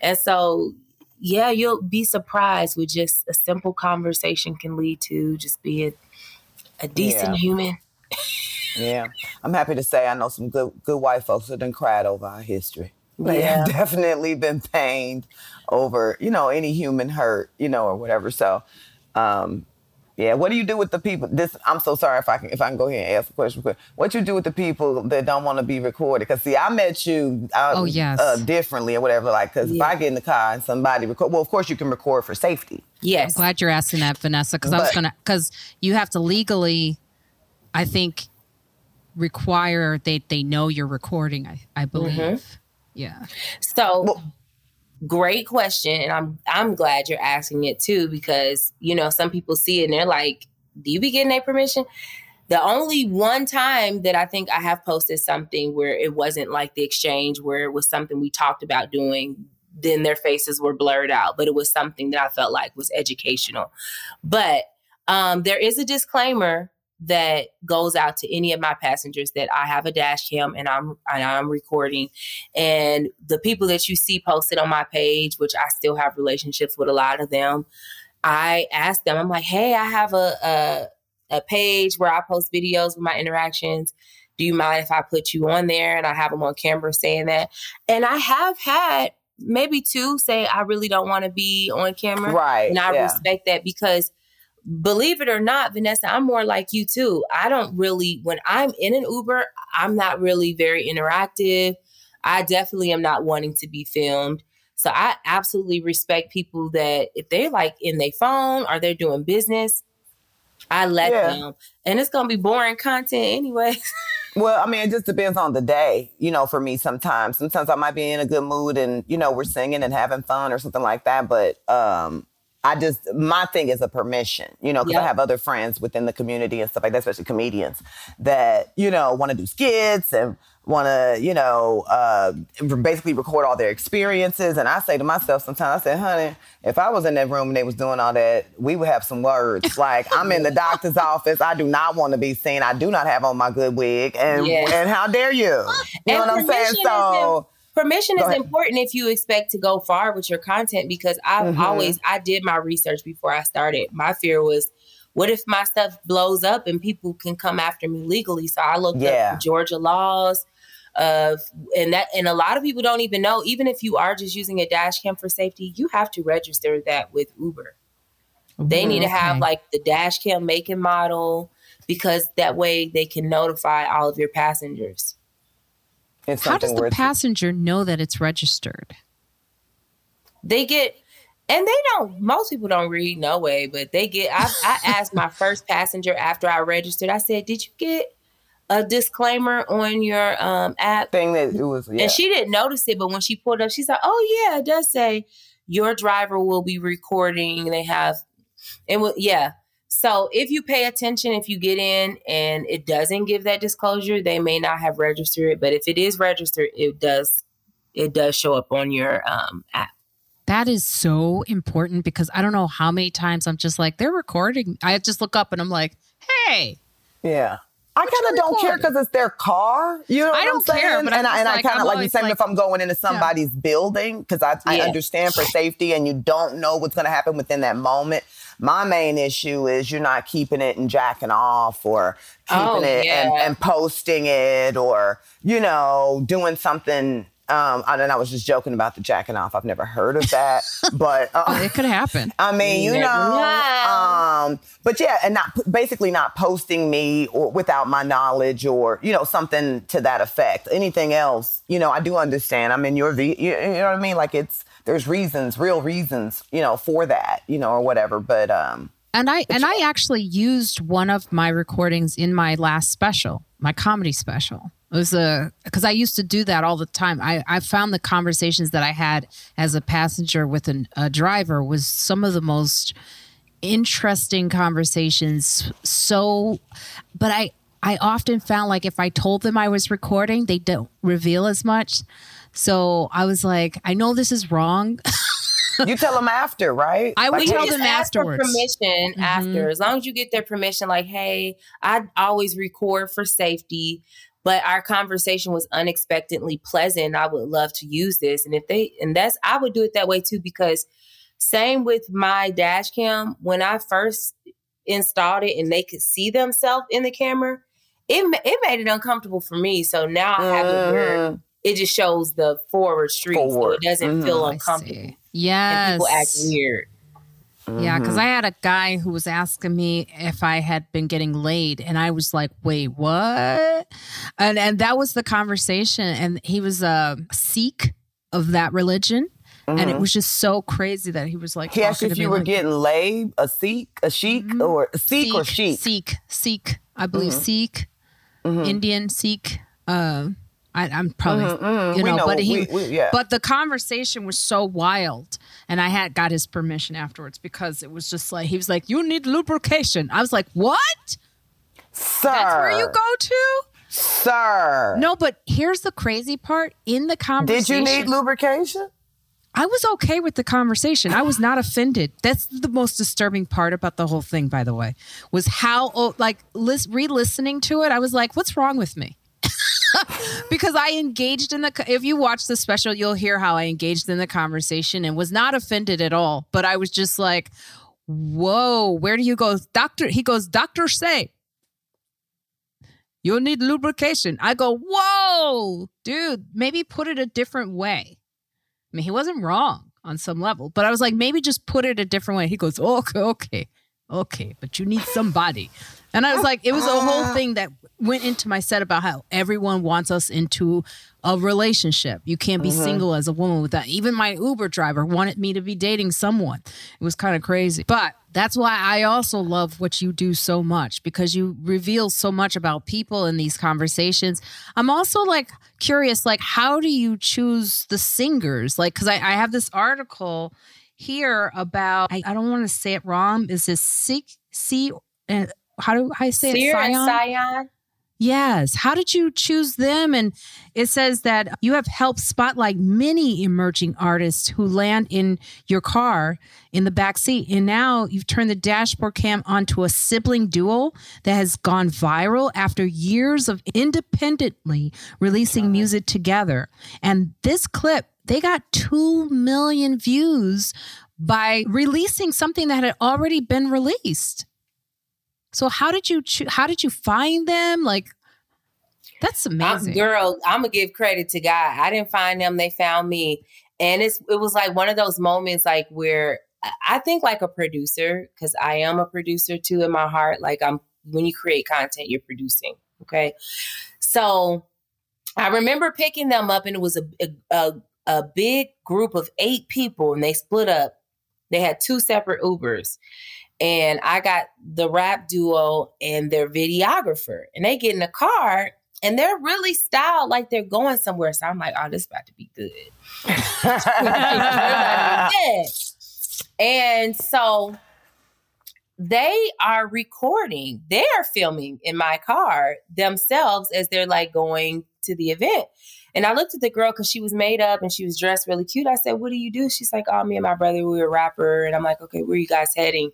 And so yeah, you'll be surprised with just a simple conversation can lead to just being a decent yeah. human.
yeah, I'm happy to say I know some good good white folks that done cried over our history. They yeah. have definitely been pained over, you know, any human hurt, you know, or whatever. So, um, yeah, what do you do with the people? This I'm so sorry if I can if I can go ahead and ask a question quick. What you do with the people that don't want to be recorded? Because see, I met you uh,
oh, yes.
Uh, differently or whatever. Like, because yeah. if I get in the car and somebody record, well, of course you can record for safety.
Yes,
I'm glad you're asking that, Vanessa. Because I was gonna because you have to legally, I think, require they they know you're recording. I I believe. Mm-hmm. Yeah.
So. Well, great question and i'm i'm glad you're asking it too because you know some people see it and they're like do you be getting a permission? The only one time that i think i have posted something where it wasn't like the exchange where it was something we talked about doing then their faces were blurred out but it was something that i felt like was educational. But um, there is a disclaimer that goes out to any of my passengers that I have a dash cam and I'm and I'm recording. And the people that you see posted on my page, which I still have relationships with a lot of them, I ask them, I'm like, hey, I have a a, a page where I post videos with my interactions. Do you mind if I put you on there? And I have them on camera saying that. And I have had maybe two say I really don't want to be on camera.
Right.
And I yeah. respect that because believe it or not, Vanessa, I'm more like you too. I don't really, when I'm in an Uber, I'm not really very interactive. I definitely am not wanting to be filmed. So I absolutely respect people that if they're like in their phone or they're doing business, I let yeah. them. And it's gonna be boring content anyway.
well, I mean, it just depends on the day, you know, for me sometimes. Sometimes I might be in a good mood and, you know, we're singing and having fun or something like that. But um I just my thing is a permission, you know, because yep. I have other friends within the community and stuff like that, especially comedians that you know want to do skits and want to you know uh, basically record all their experiences. And I say to myself sometimes, I say, honey, if I was in that room and they was doing all that, we would have some words. like I'm in the doctor's office, I do not want to be seen. I do not have on my good wig, and yes. and how dare you? You and know what I'm saying? So
permission is important if you expect to go far with your content because I've mm-hmm. always I did my research before I started. My fear was what if my stuff blows up and people can come after me legally? So I looked yeah. up Georgia laws of and that and a lot of people don't even know even if you are just using a dash cam for safety, you have to register that with Uber. They need to have like the dash cam make and model because that way they can notify all of your passengers.
How does the passenger know that it's registered?
They get, and they don't. Most people don't read no way, but they get. I, I asked my first passenger after I registered. I said, "Did you get a disclaimer on your um, app?"
Thing that it was, yeah.
and she didn't notice it. But when she pulled up, she said, "Oh yeah, it does say your driver will be recording." They have, and yeah. So if you pay attention, if you get in and it doesn't give that disclosure, they may not have registered it. But if it is registered, it does it does show up on your um, app.
That is so important because I don't know how many times I'm just like, they're recording. I just look up and I'm like, hey.
Yeah. I kind of don't care because it's their car. You know,
I don't care, but
and
I'm
I, and I
like,
kind
I'm
of like
the
same
like-
if I'm going into somebody's building, because I, I
Yeah.
understand for safety, and you don't know what's going to happen within that moment. My main issue is you're not keeping it and jacking off, or keeping
Oh,
it and,
yeah.
and posting it, or you know, doing something. Um, and then I was just joking about the jacking off. I've never heard of that, but uh,
It could happen.
I mean, you know,
know.
um, but yeah, and not basically not posting me or without my knowledge or you know something to that effect. Anything else, you know, I do understand. I'm in your, v- you, you know what I mean? Like it's there's reasons, real reasons, you know, for that, you know, or whatever. But um,
And I and I actually used one of my recordings in my last special, my comedy special. It was a because I used to do that all the time. I, I found the conversations that I had as a passenger with an, a driver was some of the most interesting conversations. So, but I I often found like if I told them I was recording, they don't reveal as much. So I was like, I know this is wrong.
you tell them after, right?
I would
Like,
tell
hey,
them
ask for
afterwards.
permission
Mhm.
after. As long as you get their permission, like, hey, I always record for safety, but our conversation was unexpectedly pleasant. I would love to use this. And if they and that's I would do it that way too, because same with my dash cam, when I first installed it and they could see themselves in the camera, it it made it uncomfortable for me. So now I have it where
Mhm.
It just shows the forward street, so it doesn't
Mhm.
feel uncomfortable.
see.
And
Yes.
people act weird.
Yeah, because. I had a guy who was asking me if I had been getting laid, and I was like, "Wait, what?" And and that was the conversation. And he was a Sikh of that religion, and it
Mhm.
was just so crazy that he was like,
He asked if
to
you were
like,
getting laid, a Sikh, a Sheik,
Mhm.
or a Sikh or Sheik.
Sikh, Sikh, I believe
Mhm.
Sikh. Indian Sikh. Uh, I, I'm probably
Mhm, mhm.
you
We
know, but he-
we- we- yeah.
But the conversation was so wild, and I had got his permission afterwards because it was just like he was like, "You need lubrication." I was like, "What?
sir,
That's where you go to?"
sir.
No, but here's the crazy part: in the conversation.
Did you need lubrication?
I was okay with the conversation. I was not offended. That's the most disturbing part about the whole thing, by the way, was how oh, like lis- re-listening to it. I was like, "What's wrong with me?" because I engaged in the. If you watch the special, you'll hear how I engaged in the conversation and was not offended at all. But I was just like, "Whoa, where do you go, doctor?" He goes, "Doctor, say." You'll need lubrication. I go, whoa, dude, maybe put it a different way. I mean, he wasn't wrong on some level, but I was like, maybe just put it a different way. He goes, okay, okay, okay, but you need somebody. And I was like, it was a whole ah. thing that went into my set about how everyone wants us into a relationship. You can't be mm-hmm. single as a woman without. Even my Uber driver wanted me to be dating someone. It was kind of crazy. But that's why I also love what you do so much because you reveal so much about people in these conversations. I'm also like curious, like, how do you choose the singers? Like, because I, I have this article here about, I, I don't want to say it wrong. Is this C, C, how do I say it?
Seer and
Sion?
Scion.
Yes. How did you choose them? And it says that you have helped spotlight many emerging artists who land in your car in the back seat. And now you've turned the dashboard cam onto a sibling duo that has gone viral after years of independently releasing music together. And this clip, they got 2 million views by releasing something that had already been released. So how did you choo- how did you find them? Like that's
I'm,
amazing.
girl, I'm gonna give credit to God. I didn't find them; they found me, and it's it was like one of those moments, like where I- I think like a producer, because I am a producer too in my heart. Like I'm when you create content, you're producing. Okay, so I remember picking them up, and it was a a, a, a big group of eight people, and they split up. They had two separate Ubers. And I got the rap duo and their videographer, and they get in the car and they're really styled like they're going somewhere. So I'm like, oh, this is about to be good. And so they are recording, they are filming in my car themselves as they're like going to the event. And I looked at the girl because she was made up and she was dressed really cute. I said, What do you do? She's like, Oh, me and my brother, we were a rapper. And I'm like, Okay, where are you guys heading?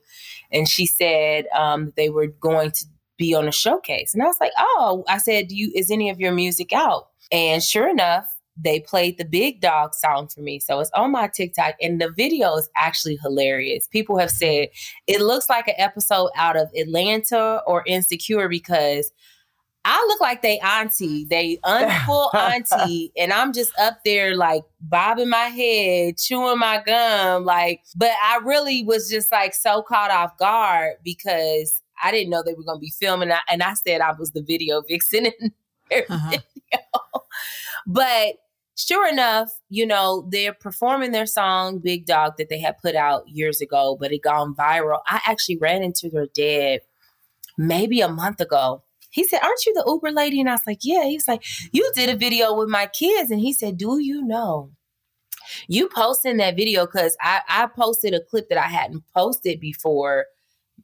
And she said um, they were going to be on a showcase. And I was like, oh, I said, Do you is any of your music out? And sure enough, they played the Big Dog song for me. So it's on my TikTok, and the video is actually hilarious. People have said it looks like an episode out of Atlanta or Insecure because I look like they auntie, they unfull auntie, and I'm just up there like bobbing my head, chewing my gum, like. But I really was just like so caught off guard because I didn't know they were going to be filming, and I said I was the video vixen in their uh-huh. video. But sure enough, you know, they're performing their song Big Dog that they had put out years ago, but it gone viral. I actually ran into their dad maybe a month ago he said, Aren't you the Uber lady? And I was like, Yeah. He's like, You did a video with my kids. And he said, Do you know? You posting that video because I, I posted a clip that I hadn't posted before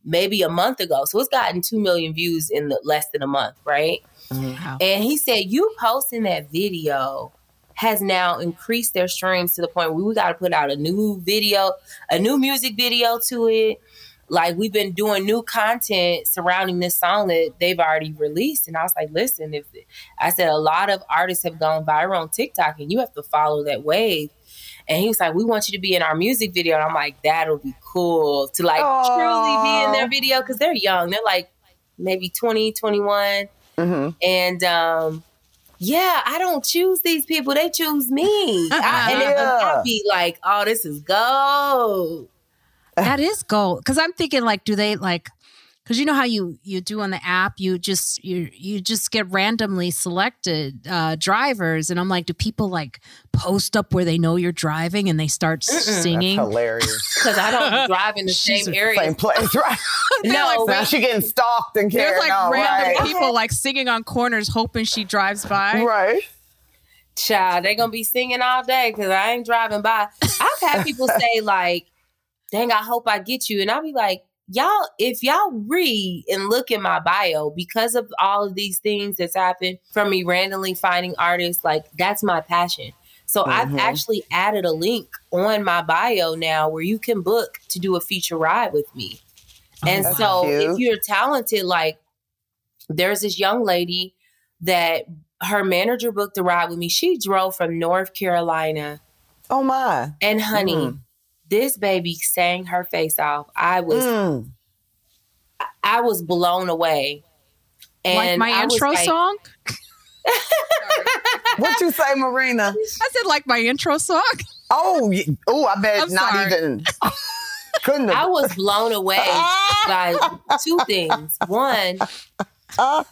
maybe a month ago. So it's gotten 2 million views in the, less than a month, right? Mm-hmm. And he said, You posting that video has now increased their streams to the point where we got to put out a new video, a new music video to it like we've been doing new content surrounding this song that they've already released and i was like listen if i said a lot of artists have gone viral on tiktok and you have to follow that wave and he was like we want you to be in our music video and i'm like that'll be cool to like Aww. truly be in their video because they're young they're like maybe 20 21 mm-hmm. and um yeah, I don't choose these people; they choose me. I, and yeah. I'd be like, "Oh, this is gold."
That is gold. Because I'm thinking, like, do they like? Because you know how you you do on the app, you just you you just get randomly selected uh, drivers, and I'm like, do people like post up where they know you're driving and they start Mm-mm. singing?
That's hilarious.
Because I don't drive in the same area,
same place, right? no, like, now she getting stalked and
There's
like
no, random
right.
people like singing on corners, hoping she drives by.
Right.
Child, they gonna be singing all day because I ain't driving by. I've had people say like dang, I hope I get you. And I'll be like, y'all, if y'all read and look at my bio, because of all of these things that's happened from me randomly finding artists, like that's my passion. So mm-hmm. I've actually added a link on my bio now where you can book to do a feature ride with me. Oh, and so cute. if you're talented, like there's this young lady that her manager booked a ride with me. She drove from North Carolina.
Oh my.
And honey, mm this baby sang her face off. I was mm. I was blown away.
And like my I intro like, song?
what you say, Marina?
I said like my intro song.
Oh, oh, I bet I'm not sorry. even. Couldn't
have. I was blown away by two things. One, uh,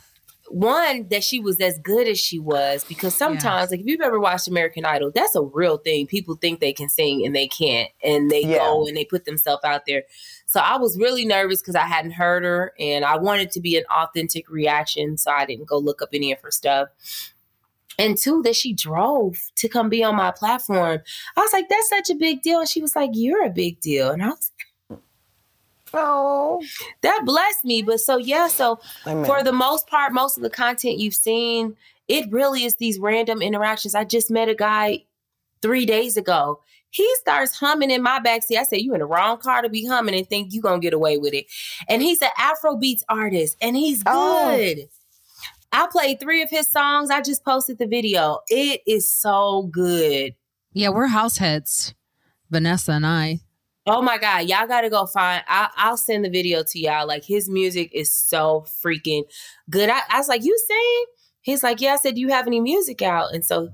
one that she was as good as she was because sometimes like if you've ever watched american idol that's a real thing. People think they can sing and they can't and they yeah. go and they put themselves out there. So i was really nervous because i hadn't heard her and i wanted to be an authentic reaction so i didn't go look up any of her stuff. And two that she drove to come be on my platform. I was like that's such a big deal. And she was like you're a big deal. And i was
Oh,
that blessed me. But so yeah, so Amen. for the most part, most of the content you've seen, it really is these random interactions. I just met a guy three days ago. He starts humming in my backseat. I said, "You in the wrong car to be humming and think you gonna get away with it." And he's an Afro beats artist, and he's oh. good. Oh. I played three of his songs. I just posted the video. It is so good.
Yeah, we're house heads, Vanessa and I.
Oh my God, y'all gotta go find. I, will send the video to y'all. Like his music is so freaking good. I, I was like, "You sing?" He's like, "Yeah." I said, "Do you have any music out?" And so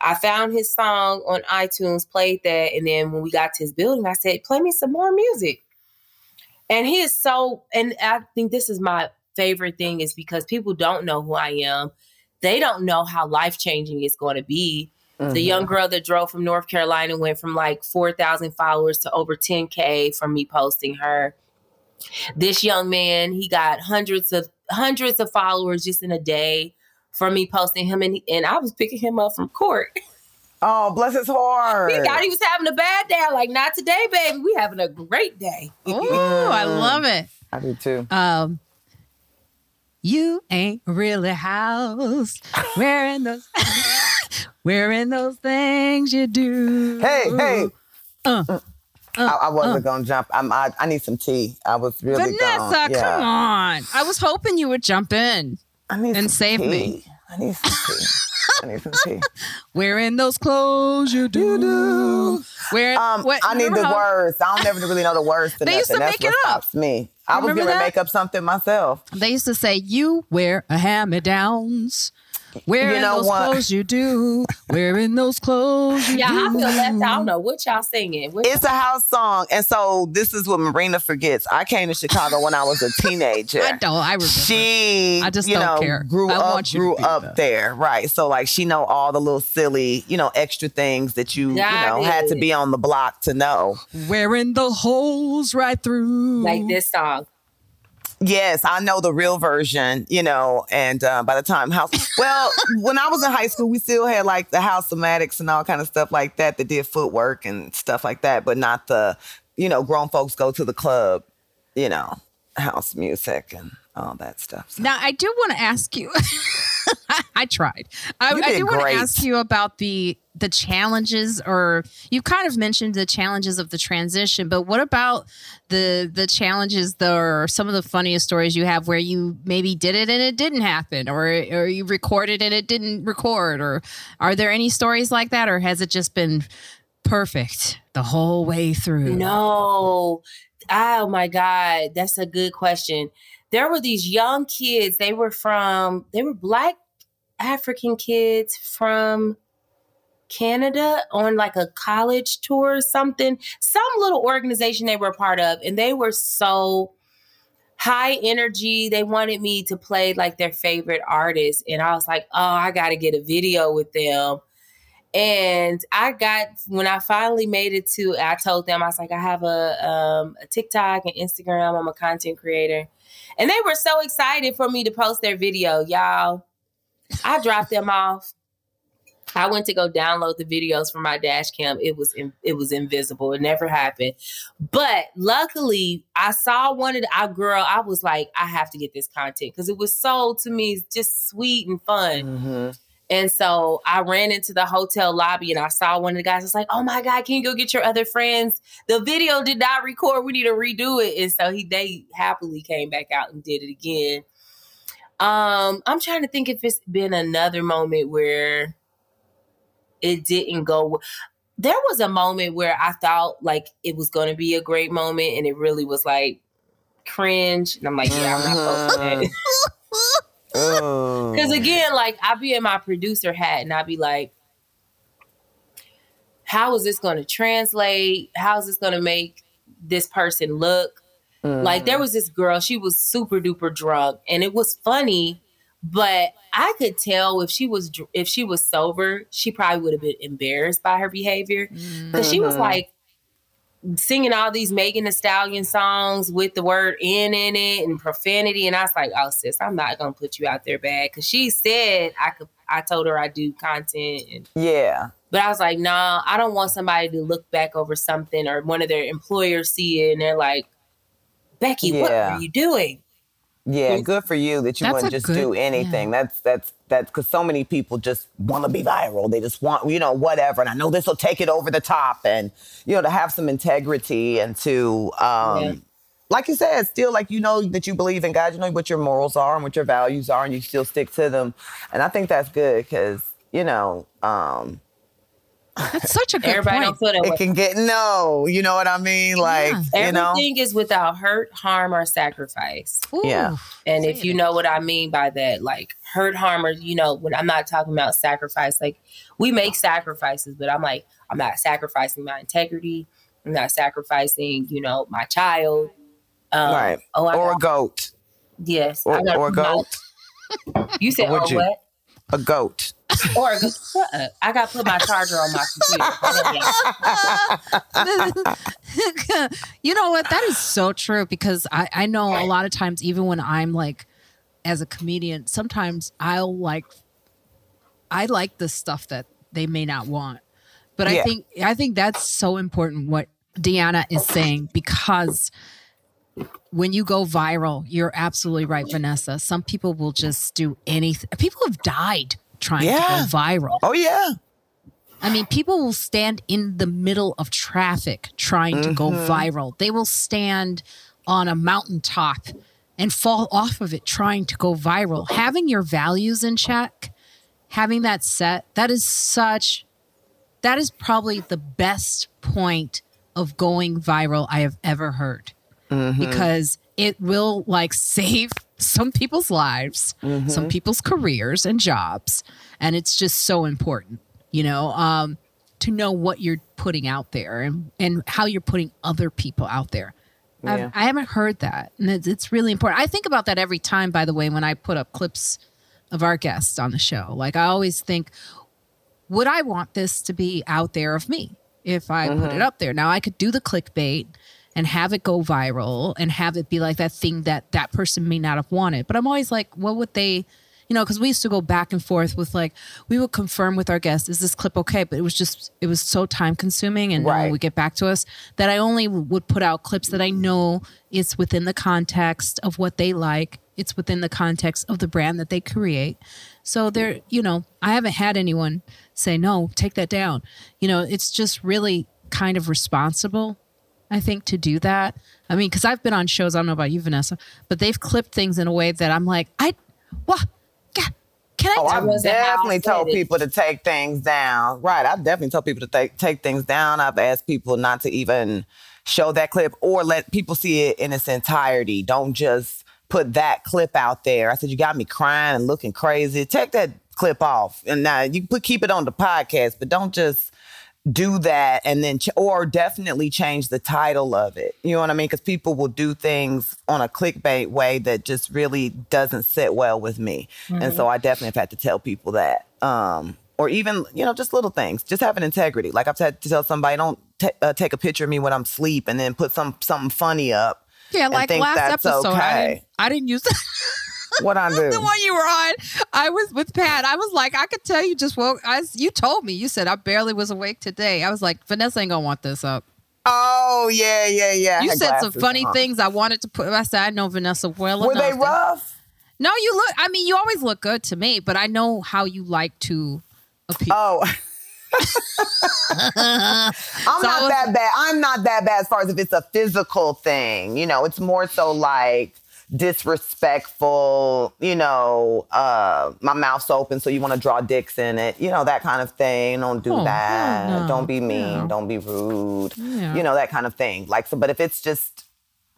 I found his song on iTunes, played that, and then when we got to his building, I said, "Play me some more music." And he is so. And I think this is my favorite thing is because people don't know who I am. They don't know how life changing it's going to be Mm-hmm. The young girl that drove from North Carolina went from like 4,000 followers to over 10K from me posting her. This young man, he got hundreds of hundreds of followers just in a day from me posting him and, and I was picking him up from court.
Oh, bless his heart.
He thought he was having a bad day. I'm like, not today, baby. We having a great day.
Oh, I love it.
I do too.
Um, you ain't really house wearing those wearing those things you do.
Hey, hey.
Uh, uh,
I, I wasn't
uh.
gonna jump. I'm, I, I need some tea. I was really
Vanessa,
gone. Yeah.
come on. I was hoping you would jump in.
I need
and
some
save
tea.
me.
I need some tea. I need some tea.
Wearing those clothes you do.
You do.
Wearing,
Um,
what-
I need the
remember how-
words. I don't never really know the words to
They
nothing.
used to
That's
make
what
it up.
stops me. I was gonna
that?
make up something myself.
They used to say, "You wear a hand-me-downs." Wearing
You know
those
what?
clothes you do. Wearing those clothes you
Yeah, I
do.
feel left. I don't know what y'all singing. What-
It's a house song, and so this is what Marina forgets. I came to Chicago when I was a teenager.
I don't. I remember.
She,
I just
you
don't
know,
care.
grew
I
up,
want you
grew up
there.
there, right? So like, she know all the little silly, you know, extra things that you,
Got
you know, had to be on the block to know.
Wearing the holes right through.
like this song.
Yes, I know the real version, you know, and uh, by the time house, well, when I was in high school, we still had like the House-O-Matics and all kind of stuff like that that did footwork and stuff like that, but not the, you know, grown folks go to the club, you know, house music and all that stuff. So-
Now, I do want to ask you. I tried. I,
You
I do want to ask you about the the challenges, or you kind of mentioned the challenges of the transition. But what about the the challenges, the, or some of the funniest stories you have where you maybe did it and it didn't happen, or or you recorded and it didn't record, or are there any stories like that, or has it just been perfect the whole way through?
No. Oh my God. That's a good question. There were these young kids. They were from, they were black African kids from Canada on like a college tour or something, some little organization they were a part of. And they were so high energy. They wanted me to play like their favorite artist. And I was like, oh, I got to get a video with them. And I got when I finally made it to, I told them I was like, I have a um, a TikTok and Instagram. I'm a content creator, and they were so excited for me to post their video, y'all. I dropped them off. I went to go download the videos from my dash cam. It was in, it was invisible. It never happened. But luckily, I saw one of the girl. I was like, I have to get this content because it was so to me just sweet and fun.
Mhm.
And so I ran into the hotel lobby and I saw one of the guys. I was like, "Oh my god, can you go get your other friends? The video did not record. We need to redo it." And so he they happily came back out and did it again. Um, I'm trying to think if it's been another moment where it didn't go. There was a moment where I thought like it was going to be a great moment, and it really was like cringe. And I'm like, yeah, I'm not posting.
Oh.
Because again, like I be in my producer hat and I be like, how is this going to translate? How is this going to make this person look? Like there was this girl, she was super duper drunk, and it was funny, but I could tell if she was if she was sober, she probably would have been embarrassed by her behavior because she was
Mhm.
like singing all these Megan Thee Stallion songs with the word "in" in it and profanity, and I was like, "Oh, sis, I'm not gonna put you out there bad." Because she said I could. I told her I do content, and
yeah.
but I was like, "Nah, I don't want somebody to look back over something or one of their employers see it and they're like." Becky, what are you doing?
Yeah, good for you that you wouldn't just
good-
do anything. That's that's that's because so many people just want to be viral. They just want you know whatever, and I know this will take it over the top, and you know to have some integrity and to um,
Yeah.
like you said, still like you know that you believe in God. You know what your morals are and what your values are, and you still stick to them. And I think that's good because you know um,
That's such a good
Everybody
point.
don't feel
it can get no. You know what I mean? Like you know.
Everything is without hurt, harm, or sacrifice.
Ooh.
Yeah.
And
Say
if you
it.
know what I mean by that, like hurt, harm, or you know, when I'm not talking about sacrifice, like we make sacrifices, but I'm like, I'm not sacrificing my integrity. I'm not sacrificing, you know, my child. Um,
Right.
Oh, I
or a goat.
yes.
Or, or a
my-
goat.
You said,
Would
or
you?
what?
A goat.
Or a goat. I got to put my charger on my computer. Y'all.
know what? That is so true because I, I know a lot of times, even when I'm like, as a comedian, sometimes I'll like, I like the stuff that they may not want. But I think I think that's so important what Deanna is saying because when you go viral, you're absolutely right, Vanessa. Some people will just do anything. People have died trying
Yeah.
to go viral.
Oh yeah.
I mean, people will stand in the middle of traffic trying to go
Mm-hmm.
viral. They will stand on a mountaintop and fall off of it trying to go viral. Having your values in check, having that set, that is such, that is probably the best point of going viral I have ever heard because it will like save some people's lives, some people's careers and jobs. And it's just so important, you know, um, to know what you're putting out there and, and how you're putting other people out there.
Yeah.
I haven't heard that. And it's, it's really important. I think about that every time, by the way, when I put up clips of our guests on the show. Like, I always think, would I want this to be out there of me if I put
Mm-hmm.
it up there? Now I could do the clickbait and have it go viral and have it be like that thing that that person may not have wanted. But I'm always like, what would they, you know, because we used to go back and forth with like, we would confirm with our guests, is this clip okay? But it was just, it was so time consuming and no
Right.
would get back to us that I only would put out clips that I know it's within the context of what they like. It's within the context of the brand that they create. So there, you know, I haven't had anyone say, no, take that down. You know, it's just really kind of responsible, I think, to do that. I mean, because I've been on shows, I don't know about you, Vanessa, but they've clipped things in a way that I'm like, I, what? Ca- Can I?
Oh,
That
I've
wasn't how I
definitely told people to take things down. Right. I've definitely told people to take take things down. I've asked people not to even show that clip or let people see it in its entirety. Don't just put that clip out there. I said, you got me crying and looking crazy. Take that clip off. And now you put keep it on the podcast, but don't just do that and then ch- or definitely change the title of it. You know what i mean? Because people will do things on a clickbait way that just really doesn't sit well with me. And so i definitely have had to tell people that um or even you know just little things. Just having integrity. Like i've had to tell somebody don't ta uh, take a picture of me when i'm asleep and then put some something funny up
yeah, like last episode, I, didn't, I didn't use that.
what i do
the one you were on. I was with Pat. I was like, I could tell you just woke. I, you told me. You said I barely was awake today. I was like, Vanessa ain't gonna want this up.
oh yeah yeah yeah
You said some funny
on.
things I wanted to put. I said I know Vanessa well
were
enough.
they
to-
rough
No, you look. I mean, you always look good to me, but I know how you like to appear.
Oh. I'm
So
not
was-
that bad. I'm not that bad as far as if it's a physical thing. You know, it's more so like disrespectful, you know, uh, my mouth's open, so you want to draw dicks in it, you know, that kind of thing. Don't do
Oh,
that.
no.
Don't be mean.
Yeah.
Don't be rude.
Yeah.
You know, that kind of thing. Like, so, but if it's just,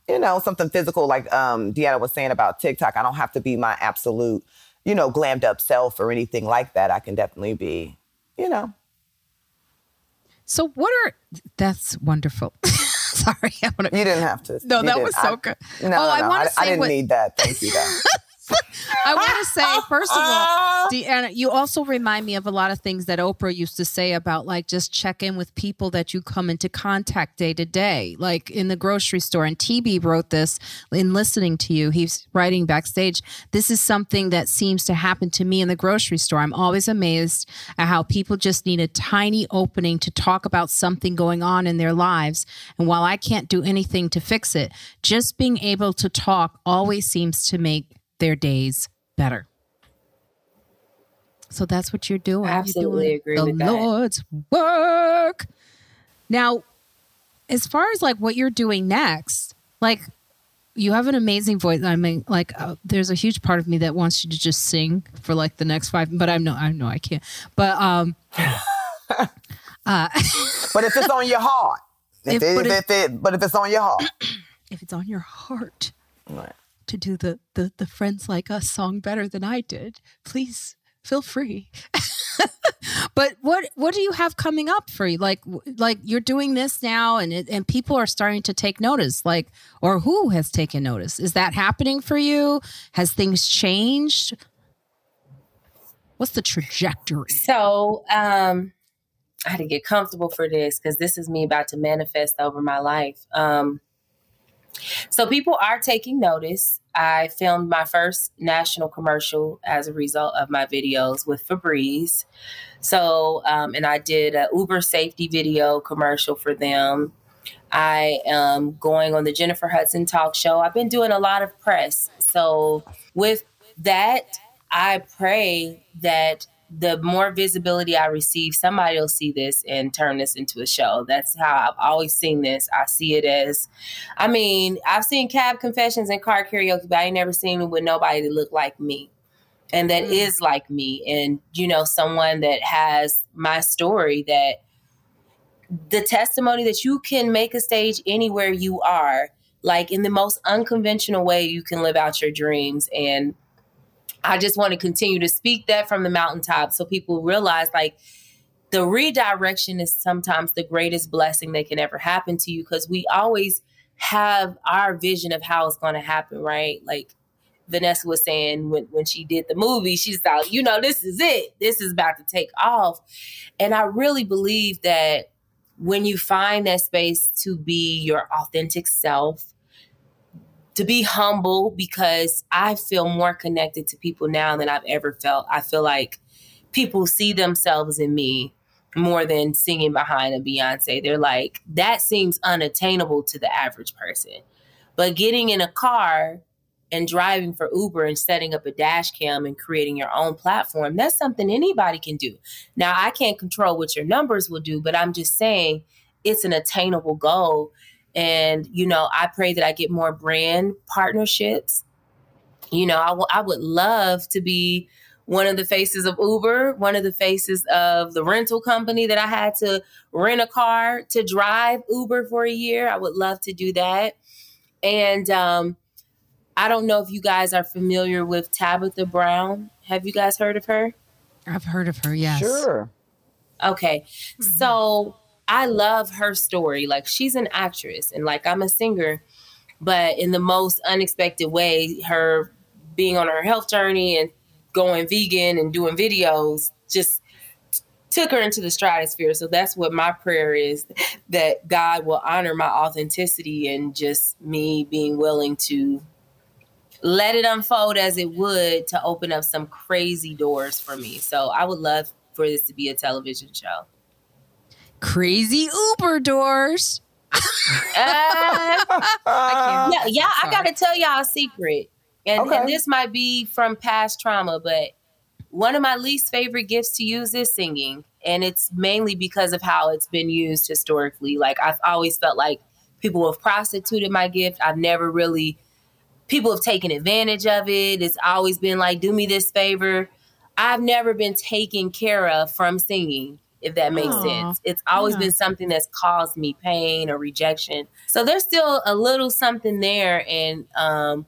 you know, something physical, like um, Deanna was saying about TikTok, I don't have to be my absolute, you know, glammed up self or anything like that. I can definitely be, you know,
So what are? That's wonderful. Sorry, want
You didn't have to.
No,
You
that
didn't.
was so
I-
good.
No,
Oh,
no,
I wanna
I, didn't
what-
need that. Thank you, though.
I want to say, first of all, Deanna, you also remind me of a lot of things that Oprah used to say about like just check in with people that you come into contact day to day, like in the grocery store. And TB wrote this in listening to you. He's writing backstage. This is something that seems to happen to me in the grocery store. I'm always amazed at how people just need a tiny opening to talk about something going on in their lives. And while I can't do anything to fix it, just being able to talk always seems to make their days better. So that's what you're doing.
I Absolutely
you're doing
agree
the
with that.
Lord's work. Now, as far as like what you're doing next, like you have an amazing voice. I mean, like uh, there's a huge part of me that wants you to just sing for like the next five. But I know, I know, I can't. But um,
But if it's on your heart, if,
If-
it,
but
if, it, but if it's on your heart,
if it's on your heart
Right.
To do the the the friends like us song better than I did, please feel free. but what what do you have coming up for you? Like like you're doing this now, and it, and people are starting to take notice. Like, or who has taken notice? Is that happening for you? Has things changed? What's the trajectory?
So, um, I had to get comfortable for this because this is me about to manifest over my life. Um, so people are taking notice. I filmed my first national commercial as a result of my videos with Febreze. So, um, and I did a Uber safety video commercial for them. I am going on the Jennifer Hudson talk show. I've been doing a lot of press. So, with that, I pray that the more visibility I receive, somebody will see this and turn this into a show. That's how I've always seen this. I see it as, I mean, I've seen cab confessions and car karaoke, but I ain't never seen it with nobody that looked like me and that mm. is like me. And, you know, someone that has my story that the testimony that you can make a stage anywhere you are, like in the most unconventional way, you can live out your dreams. And I just want to continue to speak that from the mountaintop so people realize like the redirection is sometimes the greatest blessing that can ever happen to you because we always have our vision of how it's going to happen, right? Like Vanessa was saying when, when she did the movie, she thought, you know, this is it. This is about to take off. And I really believe that when you find that space to be your authentic self, to be humble because I feel more connected to people now than I've ever felt. I feel like people see themselves in me more than singing behind a Beyonce. They're like, that seems unattainable to the average person. But getting in a car and driving for Uber and setting up a dash cam and creating your own platform, that's something anybody can do. Now, I can't control what your numbers will do, but I'm just saying it's an attainable goal and, you know, I pray that I get more brand partnerships. You know, I, w- I would love to be one of the faces of Uber, one of the faces of the rental company that I had to rent a car to drive Uber for a year. I would love to do that. And um, I don't know if you guys are familiar with Tabitha Brown. Have you guys heard of her?
I've heard of her, yes.
Sure.
Okay. Mm-hmm. So I love her story. Like she's an actress and like I'm a singer, but in the most unexpected way, her being on her health journey and going vegan and doing videos just took her into the stratosphere. So that's what my prayer is that God will honor my authenticity and just me being willing to let it unfold as it would to open up some crazy doors for me. So I would love for this to be a television show
crazy Uber doors. uh,
yeah, yeah. I gotta tell y'all a secret, and, okay. and this might be from past trauma, but one of my least favorite gifts to use is singing, and it's mainly because of how it's been used historically. Like I've always felt like people have prostituted my gift. I've never really people have taken advantage of it. It's always been like, do me this favor. I've never been taken care of from singing if that makes Aww. sense. It's always yeah. been something that's caused me pain or rejection. So there's still a little something there and um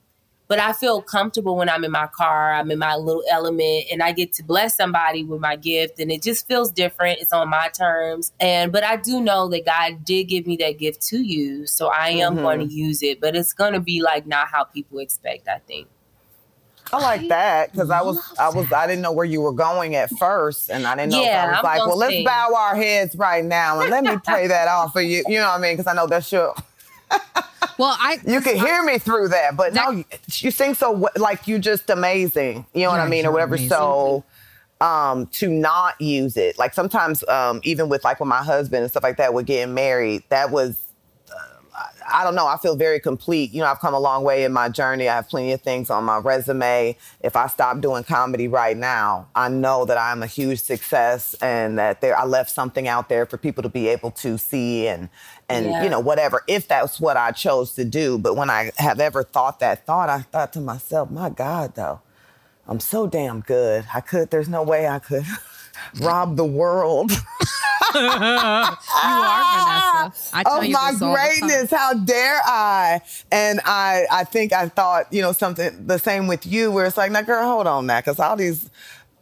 but I feel comfortable when I'm in my car, I'm in my little element and I get to bless somebody with my gift and it just feels different. It's on my terms. And but I do know that God did give me that gift to use, so I am mm-hmm. going to use it, but it's going to be like not how people expect, I think.
I like that because I was I was I didn't know where you were going at first, and I didn't know yeah, if I was I'm like, well, let's bow our heads right now and let me pray that off for you. You know what I mean? Because I know that's your.
well, I
you can hear me through that, but that, no, you, you sing so like you're just amazing. You know what I mean, or whatever. Amazing. So um, to not use it. Like sometimes, um, even with like when my husband and stuff like that, were getting married, that was I don't know. I feel very complete. You know, I've come a long way in my journey. I have plenty of things on my resume. If I stop doing comedy right now, I know that I'm a huge success and that there I left something out there for people to be able to see and and yeah. you know whatever if that's what I chose to do. But when I have ever thought that thought, I thought to myself, my God, though, I'm so damn good. I could. There's no way I could rob the world.
you are Vanessa. I tell
of
you
my greatness. How dare I? And I, I think I thought, you know, something the same with you, where it's like, now, girl, hold on, now, because all these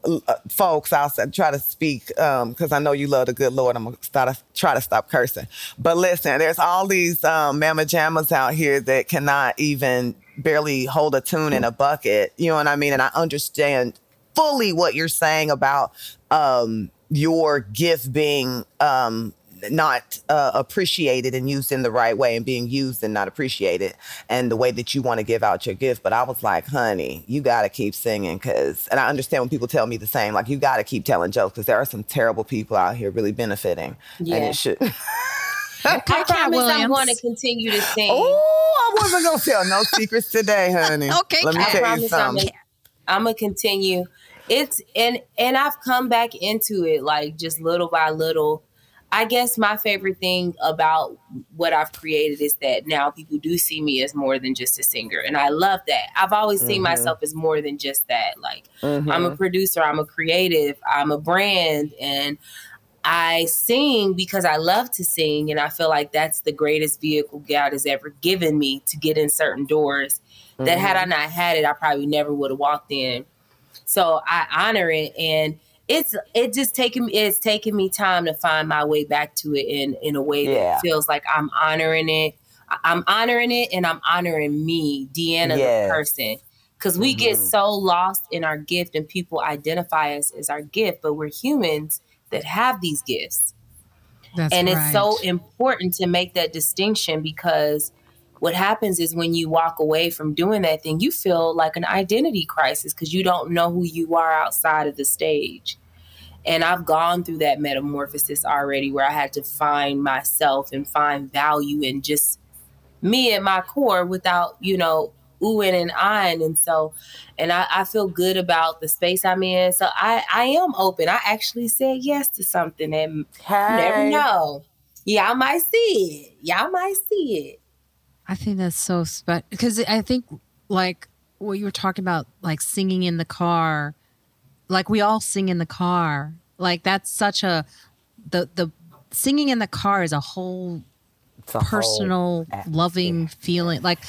uh, folks, I'll try to speak because um, I know you love the good Lord. I'm gonna start, try to stop cursing. But listen, there's all these um, mama jammas out here that cannot even barely hold a tune in a bucket. You know what I mean? And I understand fully what you're saying about um, your gift being um, not uh, appreciated and used in the right way and being used and not appreciated and the way that you want to give out your gift. But I was like, honey, you got to keep singing because, and I understand when people tell me the same, like, you got to keep telling jokes because there are some terrible people out here really benefiting. Yeah. And it should.
I promise I'm going to continue to sing.
Oh, I wasn't going to tell no secrets today, honey.
okay,
Let me tell you something.
I'm going to continue it's and and I've come back into it like just little by little. I guess my favorite thing about what I've created is that now people do see me as more than just a singer. And I love that. I've always seen
Mhm.
myself as more than just that. Like
Mhm.
I'm a producer, I'm a creative, I'm a brand, and I sing because I love to sing. And I feel like that's the greatest vehicle God has ever given me to get in certain doors that had I
Mm-hmm.
not had it, I probably never would have walked in. So I honor it and it's it just taking it's taking me time to find my way back to it in in a way
Yeah.
that feels like I'm honoring it. I- I'm honoring it and I'm honoring me, Deanna
Yes.
the person. Cause we get
Mhm.
so lost in our gift and people identify us as our gift, but we're humans that have these gifts
That's
and it's so important to make that distinction because what happens is when you walk away from doing that thing you feel like an identity crisis because you don't know who you are outside of the stage and i've gone through that metamorphosis already where i had to find myself and find value in just me at my core without you know oohing and eyeing and so and I, I feel good about the space i'm in so i i am open i actually said yes to something that you never know. Y'all might see it. Y'all might see it.
I think that's so special because I think like what you were talking about, like singing in the car, like we all sing in the car. Like that's such a the the singing in the car is a whole
a
personal,
atmosphere.
loving feeling. Like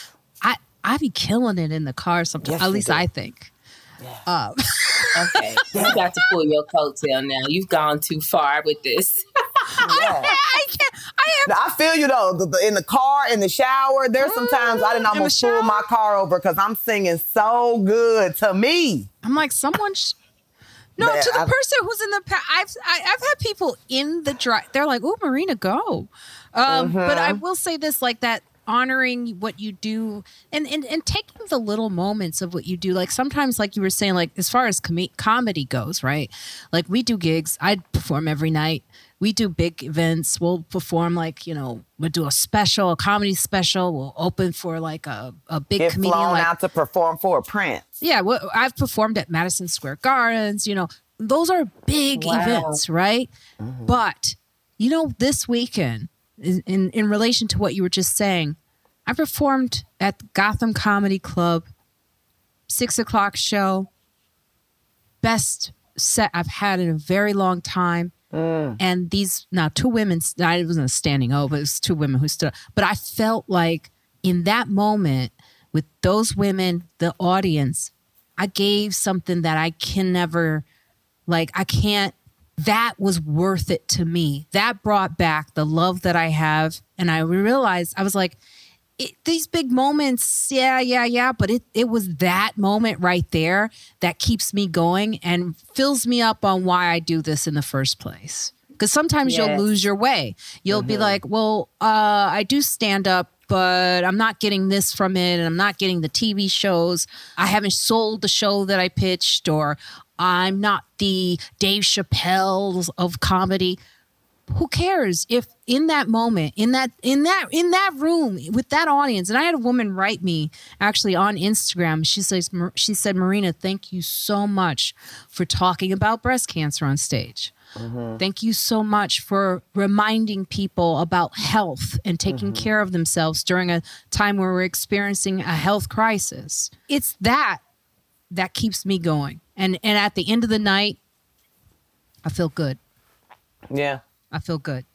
I I be killing it in the car sometimes.
Yes,
At least. I think. Uh,
Okay. you got to pull your coattail now. You've gone too far with this.
Yeah.
I can't. I have.
Now, I feel you though. The, the- in the car, in the shower, there's sometimes I didn't
Mm, in the
almost pull my car over because I'm singing so good to me.
I'm like someone. Sh- no,
Man,
to the
I've-
person who's in the. Pa- I've I, I've had people in the drive. They're like, "Oh, Marina, go." Um, But I will say this, like that, honoring what you do, and and and taking the little moments of what you do. Like sometimes, like you were saying, like as far as com- comedy goes, right? Like we do gigs. I perform every night. We do big events. We'll perform like you know we'll do a special, a comedy special. We'll open for like a a big
Get
comedian
flown
like
out to perform for a prince.
yeah, well, I've performed at Madison Square Gardens. You know, those are big
Wow.
events, right? Mm-hmm. But you know, this weekend, in, in relation to what you were just saying, I performed at Gotham Comedy Club, six o'clock show. Best set I've had in a very long time. Mm. And these now two women. I wasn't a standing O, but it was two women who stood. But I felt like in that moment with those women, the audience, I gave something that I can never, like, I can't. That was worth it to me. That brought back the love that I have, and I realized I was like, it, these big moments, yeah, yeah, yeah. But it it was that moment right there that keeps me going and fills me up on why I do this in the first place. Because sometimes you'll lose your way. You'll be like, well, uh, I do stand up, but I'm not getting this from it, and I'm not getting the TV shows. I haven't sold the show that I pitched, or I'm not the Dave Chappelle of comedy. Who cares if in that moment in that in that in that room with that audience and i had a woman write me actually on instagram. She says she said marina thank you so much for talking about breast cancer on stage. Mm-hmm. Thank you so much for reminding people about health and taking mm-hmm. care of themselves during a time where we're experiencing a health crisis. It's that that keeps me going and and at the end of the night i feel good
Yeah.
i feel good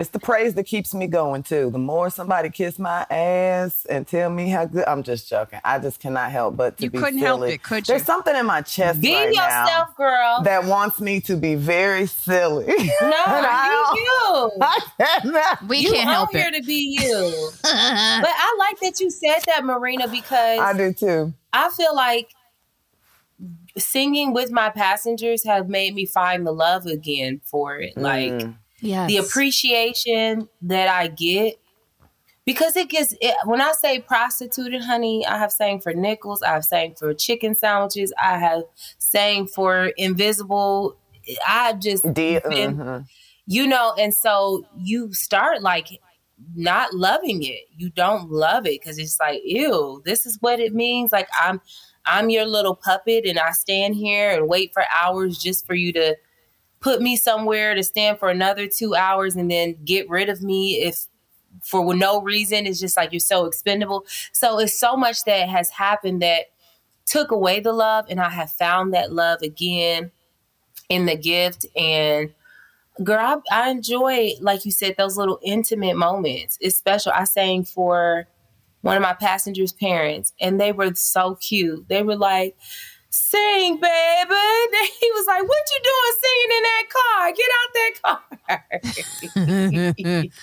It's the praise that keeps me going too. The more somebody kiss my ass and tell me how good, I'm just joking. I just cannot help but to
You
be
couldn't help it, could you?
There's something in my chest
Be
right
yourself,
now
girl.
that wants me to be very silly.
no,
And I
you you.
I cannot.
we
you
can't
on
help
here
it
to be you. but I like that you said that, Marina, because
I do too.
I feel like singing with my passengers have made me find the love again for it. Like
Mm.
yes
the appreciation that I get. Because it gets it, when I say prostituted, honey, I have sang for nickels, I have sang for chicken sandwiches, I have sang for invisible. I just
D-
been-
mhm.
you know, and so you start like not loving it. You don't love it because it's like, ew, this is what it means. Like I'm I'm your little puppet and I stand here and wait for hours just for you to put me somewhere to stand for another two hours and then get rid of me if for no reason. It's just like you're so expendable. So it's so much that has happened that took away the love, and I have found that love again in the gift. And girl, I, I enjoy, like you said, those little intimate moments. It's special. I sang for one of my passengers' parents, and they were so cute. They were like, sing, baby. He was like, "What you doing singing in that car? Get out that
car."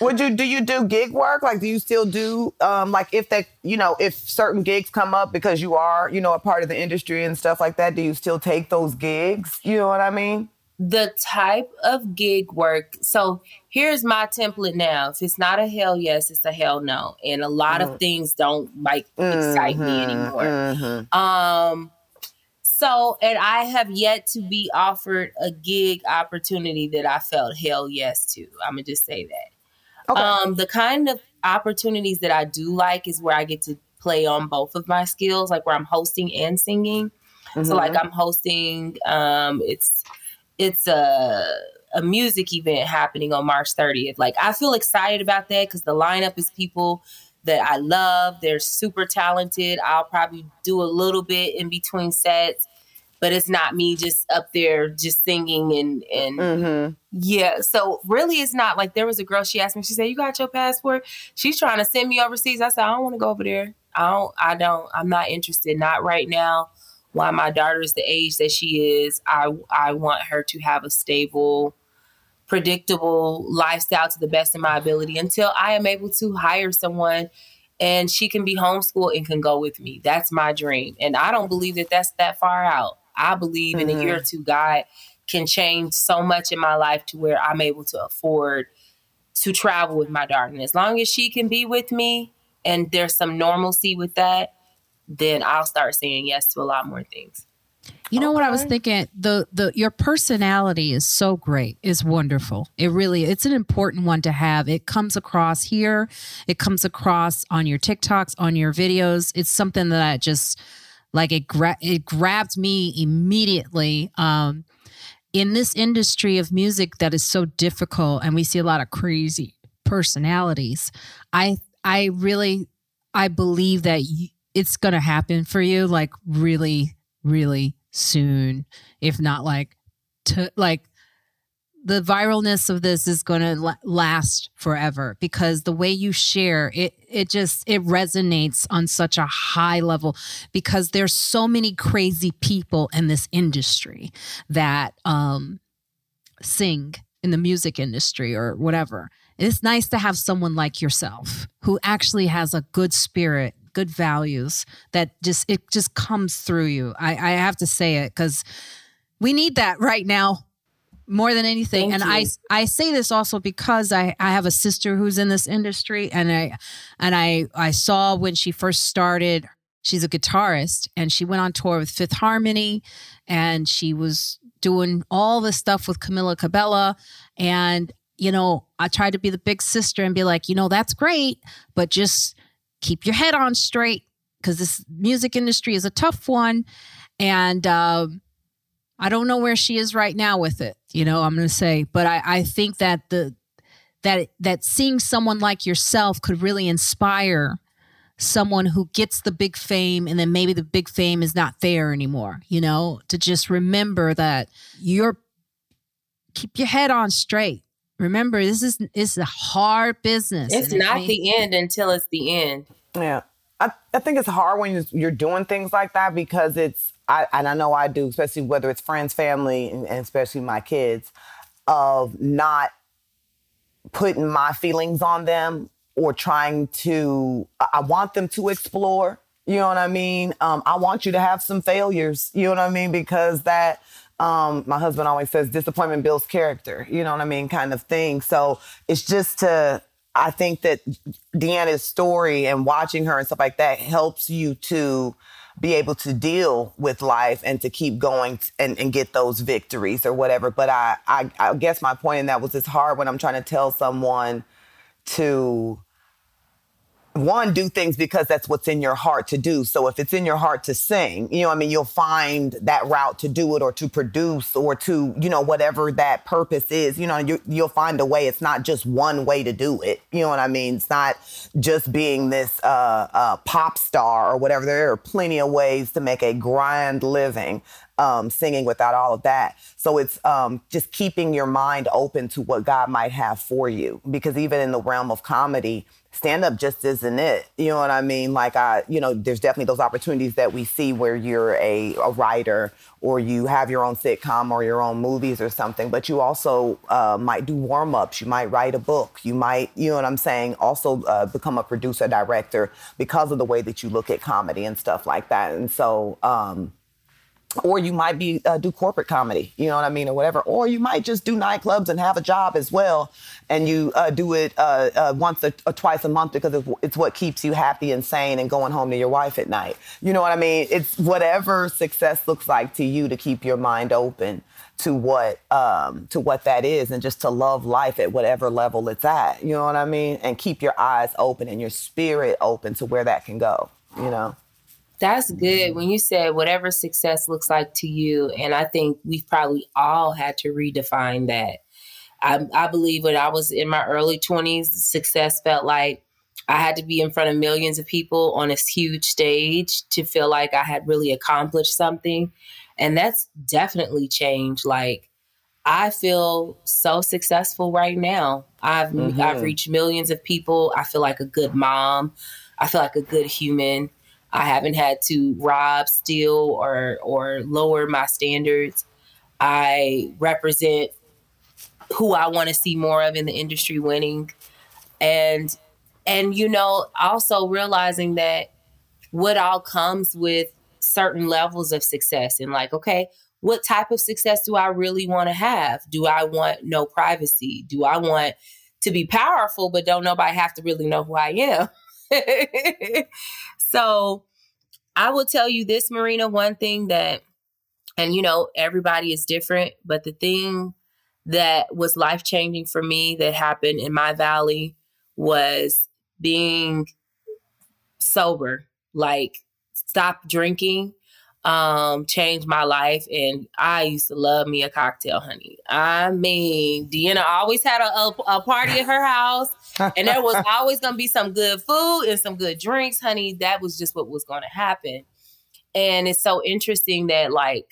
Would you do you do gig work? Like, do you still do um, like if that you know if certain gigs come up because you are you know a part of the industry and stuff like that? Do you still take those gigs? You know what I mean?
The type of gig work. So here's my template now. If it's not a hell yes, it's a hell no, and a lot mm. of things don't like excite mm-hmm, me anymore. Mm-hmm. Um so, and I have yet to be offered a gig opportunity that I felt hell yes to. I'm gonna just say that. Okay. Um, the kind of opportunities that I do like is where I get to play on both of my skills, like where I'm hosting and singing. Mm-hmm. So, like I'm hosting. Um, it's it's a a music event happening on March 30th. Like I feel excited about that because the lineup is people that I love. They're super talented. I'll probably do a little bit in between sets but it's not me just up there just singing and and mm-hmm. yeah. So really, it's not like there was a girl. She asked me. She said, "You got your passport?" She's trying to send me overseas. I said, "I don't want to go over there. I don't. I don't. I'm not interested. Not right now." While my daughter is the age that she is, I I want her to have a stable predictable lifestyle to the best of my ability until I am able to hire someone and she can be homeschooled and can go with me. That's my dream. And I don't believe that that's that far out. I believe mm-hmm. in a year or mm-hmm. two, God can change so much in my life to where I'm able to afford to travel with my daughter. And as long as she can be with me and there's some normalcy with that, then I'll start saying yes to a lot more things.
You know okay. what I was thinking? The the your personality is so great. It's wonderful. It really it's an important one to have. It comes across here. It comes across on your TikToks, on your videos. It's something that I just like it gra- it grabbed me immediately. Um, in this industry of music that is so difficult, and we see a lot of crazy personalities. I I really I believe that y- it's going to happen for you, like really, really soon, if not like to like the viralness of this is going to last forever because the way you share it it just it resonates on such a high level because there's so many crazy people in this industry that um sing in the music industry or whatever. It's nice to have someone like yourself who actually has a good spirit good values that just it just comes through you. I i have to say it because we need that right now more than anything. Thank and you. i i say this also because i i have a sister who's in this industry and i and i i saw when she first started she's a guitarist and she went on tour with fifth harmony and she was doing all this stuff with camila cabello. And you know i tried to be the big sister and be like you know that's great but just keep your head on straight because this music industry is a tough one and um I don't know where she is right now with it. You know, I'm going to say, but I, I think that the that that seeing someone like yourself could really inspire someone who gets the big fame and then maybe the big fame is not there anymore you know to just remember that you're keep your head on straight remember this is it's a hard business
it's not it the end until it's the end
yeah I, I think it's hard when you're doing things like that because it's I, and I know I do, especially whether it's friends, family, and, and especially my kids, of not putting my feelings on them or trying to. I want them to explore. You know what I mean? Um, I want you to have some failures. You know what I mean? Because that. Um, my husband always says disappointment builds character, you know what I mean, kind of thing. So it's just to, I think that Deanna's story and watching her and stuff like that helps you to be able to deal with life and to keep going and, and get those victories or whatever. But I, I, I guess my point in that was it's hard when I'm trying to tell someone to one do things because that's what's in your heart to do. So if it's in your heart to sing you know i mean? You'll find that route to do it or to produce or to you know whatever that purpose is. You know you, you'll find a way. It's not just one way to do it. You know what i mean? It's not just being this uh, uh, pop star or whatever. There are plenty of ways to make a grand living um, singing without all of that. So it's um, just keeping your mind open to what God might have for you. Because even in the realm of comedy, stand up just isn't it. You know what I mean? Like I, you know, there's definitely those opportunities that we see where you're a, a writer or you have your own sitcom or your own movies or something, but you also uh, might do warm ups. You might write a book. You might, you know what I'm saying, also uh, become a producer, director because of the way that you look at comedy and stuff like that. And so, um, or you might be uh, do corporate comedy, you know what I mean, or whatever. Or you might just do nightclubs and have a job as well, and you uh, do it uh, uh once or, or, twice a month because it's, what keeps you happy and sane and going home to your wife at night. You know what I mean? It's whatever success looks like to you to keep your mind open to what um, to what that is, and just to love life at whatever level it's at. You know what I mean? And keep your eyes open and your spirit open to where that can go. You know.
That's good. When you said whatever success looks like to you, and I think we've probably all had to redefine that. I, I believe when I was in my early 20s, success felt like I had to be in front of millions of people on a huge stage to feel like I had really accomplished something. And that's definitely changed. Like, I feel so successful right now. I've mm-hmm. I've reached millions of people. I feel like a good mom. I feel like a good human. I haven't had to rob, steal, or or lower my standards. I represent who I want to see more of in the industry winning, and and you know also realizing that what all comes with certain levels of success and like okay what type of success do i really want to have? Do i want no privacy? Do i want to be powerful but don't nobody have to really know who i am so I will tell you this, Marina, one thing that, and you know, everybody is different, but the thing that was life changing for me that happened in my valley was being sober, like stop drinking um changed my life and I used to love me a cocktail, honey. I mean, Deanna always had a, a, a party at her house and there was always gonna be some good food and some good drinks, honey. That was just what was gonna happen. And it's so interesting that like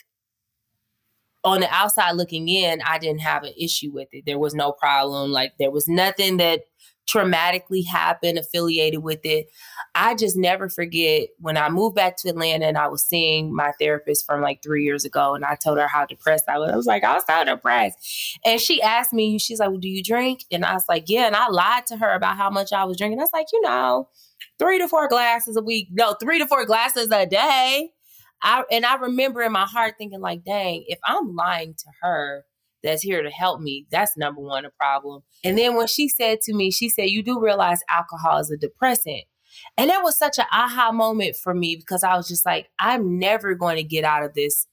on the outside looking in, I didn't have an issue with it. There was no problem. Like there was nothing that traumatically happened affiliated with it. I just never forget when I moved back to Atlanta and I was seeing my therapist from like three years ago and I told her how depressed I was. I was like, I was so depressed. And she asked me, she's like, well, do you drink? And I was like, yeah. And I lied to her about how much I was drinking. I was like, you know, three to four glasses a week. No, three to four glasses a day. I and I remember in my heart thinking, like, dang, if I'm lying to her, that's here to help me. That's number one a problem. And then when she said to me, she said, You do realize alcohol is a depressant. And that was such an aha moment for me because I was just like, I'm never going to get out of this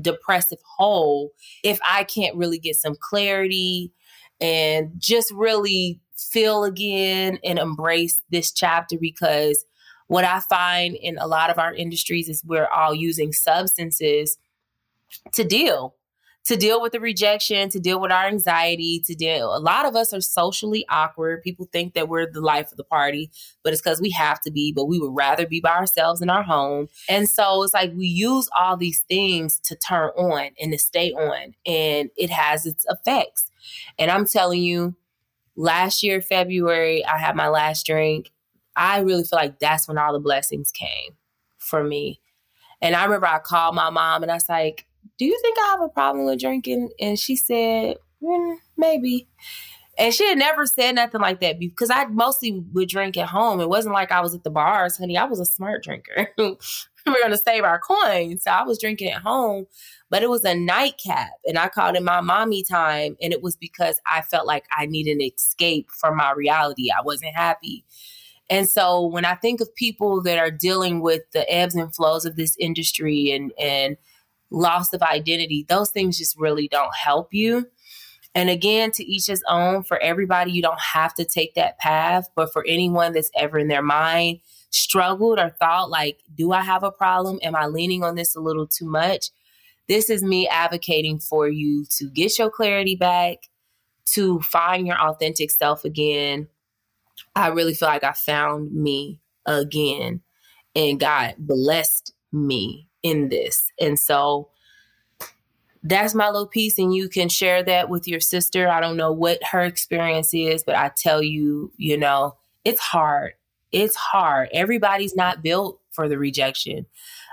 depressive hole if I can't really get some clarity and just really feel again and embrace this chapter because what I find in a lot of our industries is we're all using substances to deal to deal with the rejection, to deal with our anxiety, to deal. A lot of us are socially awkward. People think that we're the life of the party, but it's because we have to be, but we would rather be by ourselves in our home. And so it's like we use all these things to turn on and to stay on, and it has its effects. And I'm telling you, last year, February, I had my last drink. I really feel like that's when all the blessings came for me. And I remember I called my mom and I was like, do you think I have a problem with drinking? And she said, mm, maybe. And she had never said nothing like that because I mostly would drink at home. It wasn't like I was at the bars, honey. I was a smart drinker. we are going to save our coins. So I was drinking at home, but it was a nightcap. And I called it my mommy time. And it was because I felt like I needed an escape from my reality. I wasn't happy. And so when I think of people that are dealing with the ebbs and flows of this industry and, and, loss of identity, those things just really don't help you. And again, to each his own. For everybody, you don't have to take that path. But for anyone that's ever in their mind struggled or thought, like, do I have a problem? Am I leaning on this a little too much? This is me advocating for you to get your clarity back, to find your authentic self again. I really feel like I found me again, and God blessed me in this. And so, that's my little piece and you can share that with your sister. I don't know what her experience is but i tell you you know it's hard. It's hard. Everybody's not built for the rejection.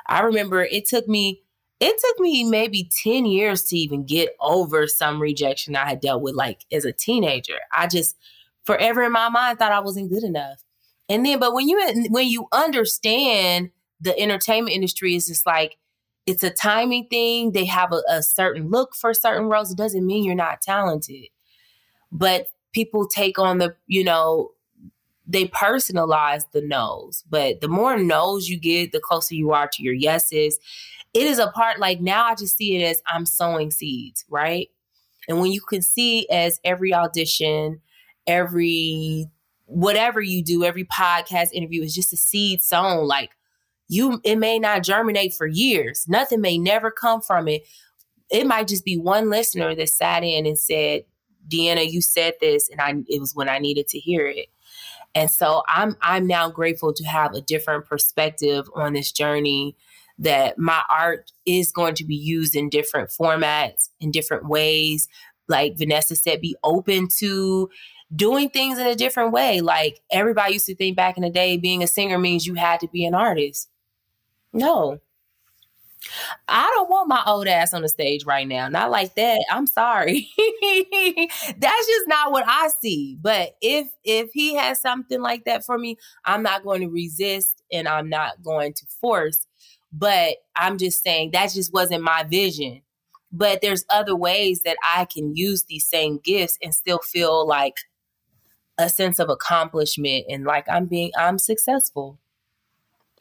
I remember it took me it took me maybe 10 years to even get over some rejection i had dealt with like as a teenager. I just forever in my mind thought i wasn't good enough. And then but when you when you understand the entertainment industry is just like it's a timing thing. They have a, a certain look for certain roles. It doesn't mean you're not talented. But people take on the, you know, they personalize the no's. But the more no's you get, the closer you are to your yeses. It is a part like now I just see it as I'm sowing seeds, right? And when you can see as every audition, every whatever you do, every podcast interview is just a seed sown, like you it may not germinate for years. Nothing may never come from it. It might just be one listener that sat in and said, Deanna, you said this, and I it was when I needed to hear it. And so I'm I'm now grateful to have a different perspective on this journey that my art is going to be used in different formats, in different ways. Like Vanessa said, be open to doing things in a different way. Like everybody used to think back in the day, being a singer means you had to be an artist. No. I don't want my old ass on the stage right now. Not like that. I'm sorry. That's just not what I see. But if if he has something like that for me, I'm not going to resist and I'm not going to force. But I'm just saying that just wasn't my vision. But there's other ways that I can use these same gifts and still feel like a sense of accomplishment and like I'm being I'm successful.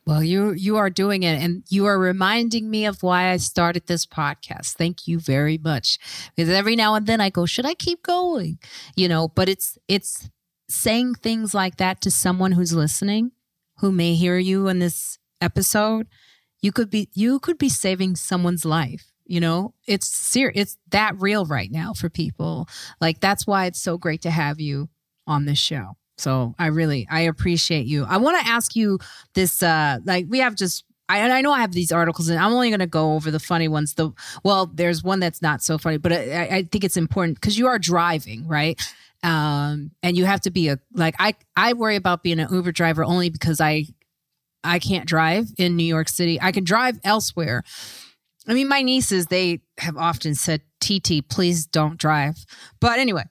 Well, you you are doing it and you are reminding me of why I started this podcast. Thank you very much. Because every now and then I go, should I keep going? You know, but it's it's saying things like that to someone who's listening who may hear you in this episode. You could be you could be saving someone's life. You know, it's serious. It's that real right now for people. Like that's why it's so great to have you on this show. So I really I appreciate you. I want to ask you this uh like we have just I, I know I have these articles and I'm only going to go over the funny ones. The well, there's one that's not so funny, but I, I think it's important because you are driving, right? Um, and you have to be a like I I worry about being an Uber driver only because I I can't drive in New York City. I can drive elsewhere. I mean, my nieces they have often said, "TT, please don't drive." But anyway,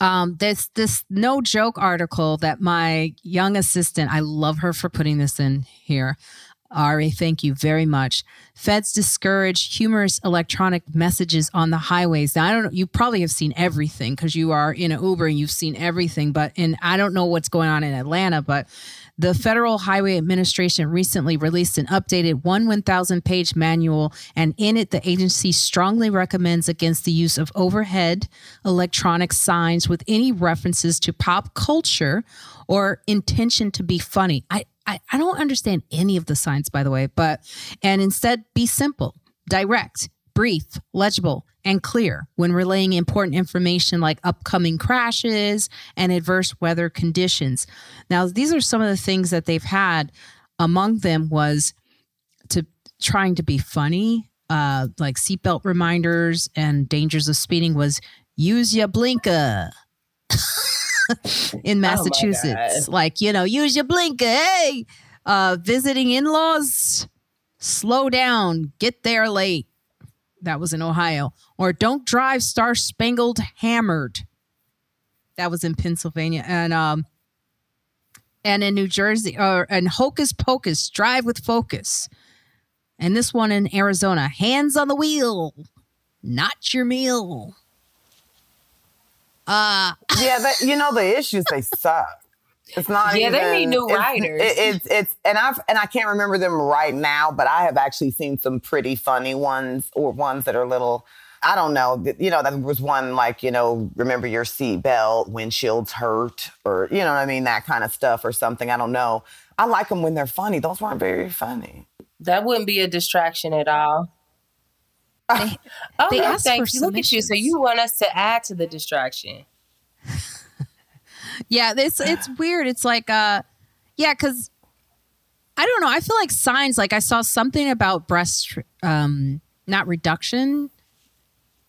um, this this no joke article that my young assistant, I love her for putting this in here. Ari, thank you very much. Feds discourage humorous electronic messages on the highways. Now, I don't know, you probably have seen everything because you are in an Uber and you've seen everything, but and I don't know what's going on in Atlanta, but the Federal Highway Administration recently released an updated 1 1000 page manual, and in it, the agency strongly recommends against the use of overhead electronic signs with any references to pop culture or intention to be funny. I, I, I don't understand any of the signs, by the way, but, and instead be simple, direct, brief, legible, and clear when relaying important information like upcoming crashes and adverse weather conditions. Now, these are some of the things that they've had. Among them was to trying to be funny, uh, like seatbelt reminders and dangers of speeding was use your blinker. in oh Massachusetts, oh like you know, use your blinker. Hey, uh, visiting in-laws, slow down, get there late that was in Ohio. Or Don't Drive Star Spangled Hammered. That was in Pennsylvania. And um and in New Jersey or and Hocus Pocus, Drive with Focus. And this one in Arizona, Hands on the Wheel. Not your meal.
Uh yeah, but you know the issues they suck. It's not.
Yeah,
even,
they need new
it's,
writers.
It, it's it's and I've and I can't remember them right now, but I have actually seen some pretty funny ones or ones that are a little I don't know. You know, there was one like, you know, remember your seatbelt, windshields hurt, or, you know what I mean? That kind of stuff or something. I don't know. I like them when they're funny. Those weren't very funny.
That wouldn't be a distraction at all. They, oh, they no, thank you. Look at you. So you want us to add to the distraction.
Yeah, it's it's weird. It's like uh yeah, cuz I don't know. I feel like signs like I saw something about breast um not reduction,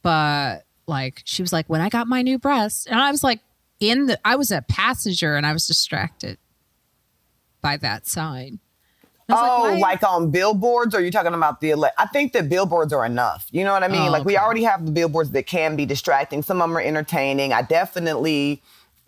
but like she was like when I got my new breast and I was like in the I was a passenger and I was distracted by that sign.
Oh, like, like, on billboards? Or are you talking about the? I think that billboards are enough. You know what I mean? Oh, like we already have the billboards that can be distracting. Some of them are entertaining. I definitely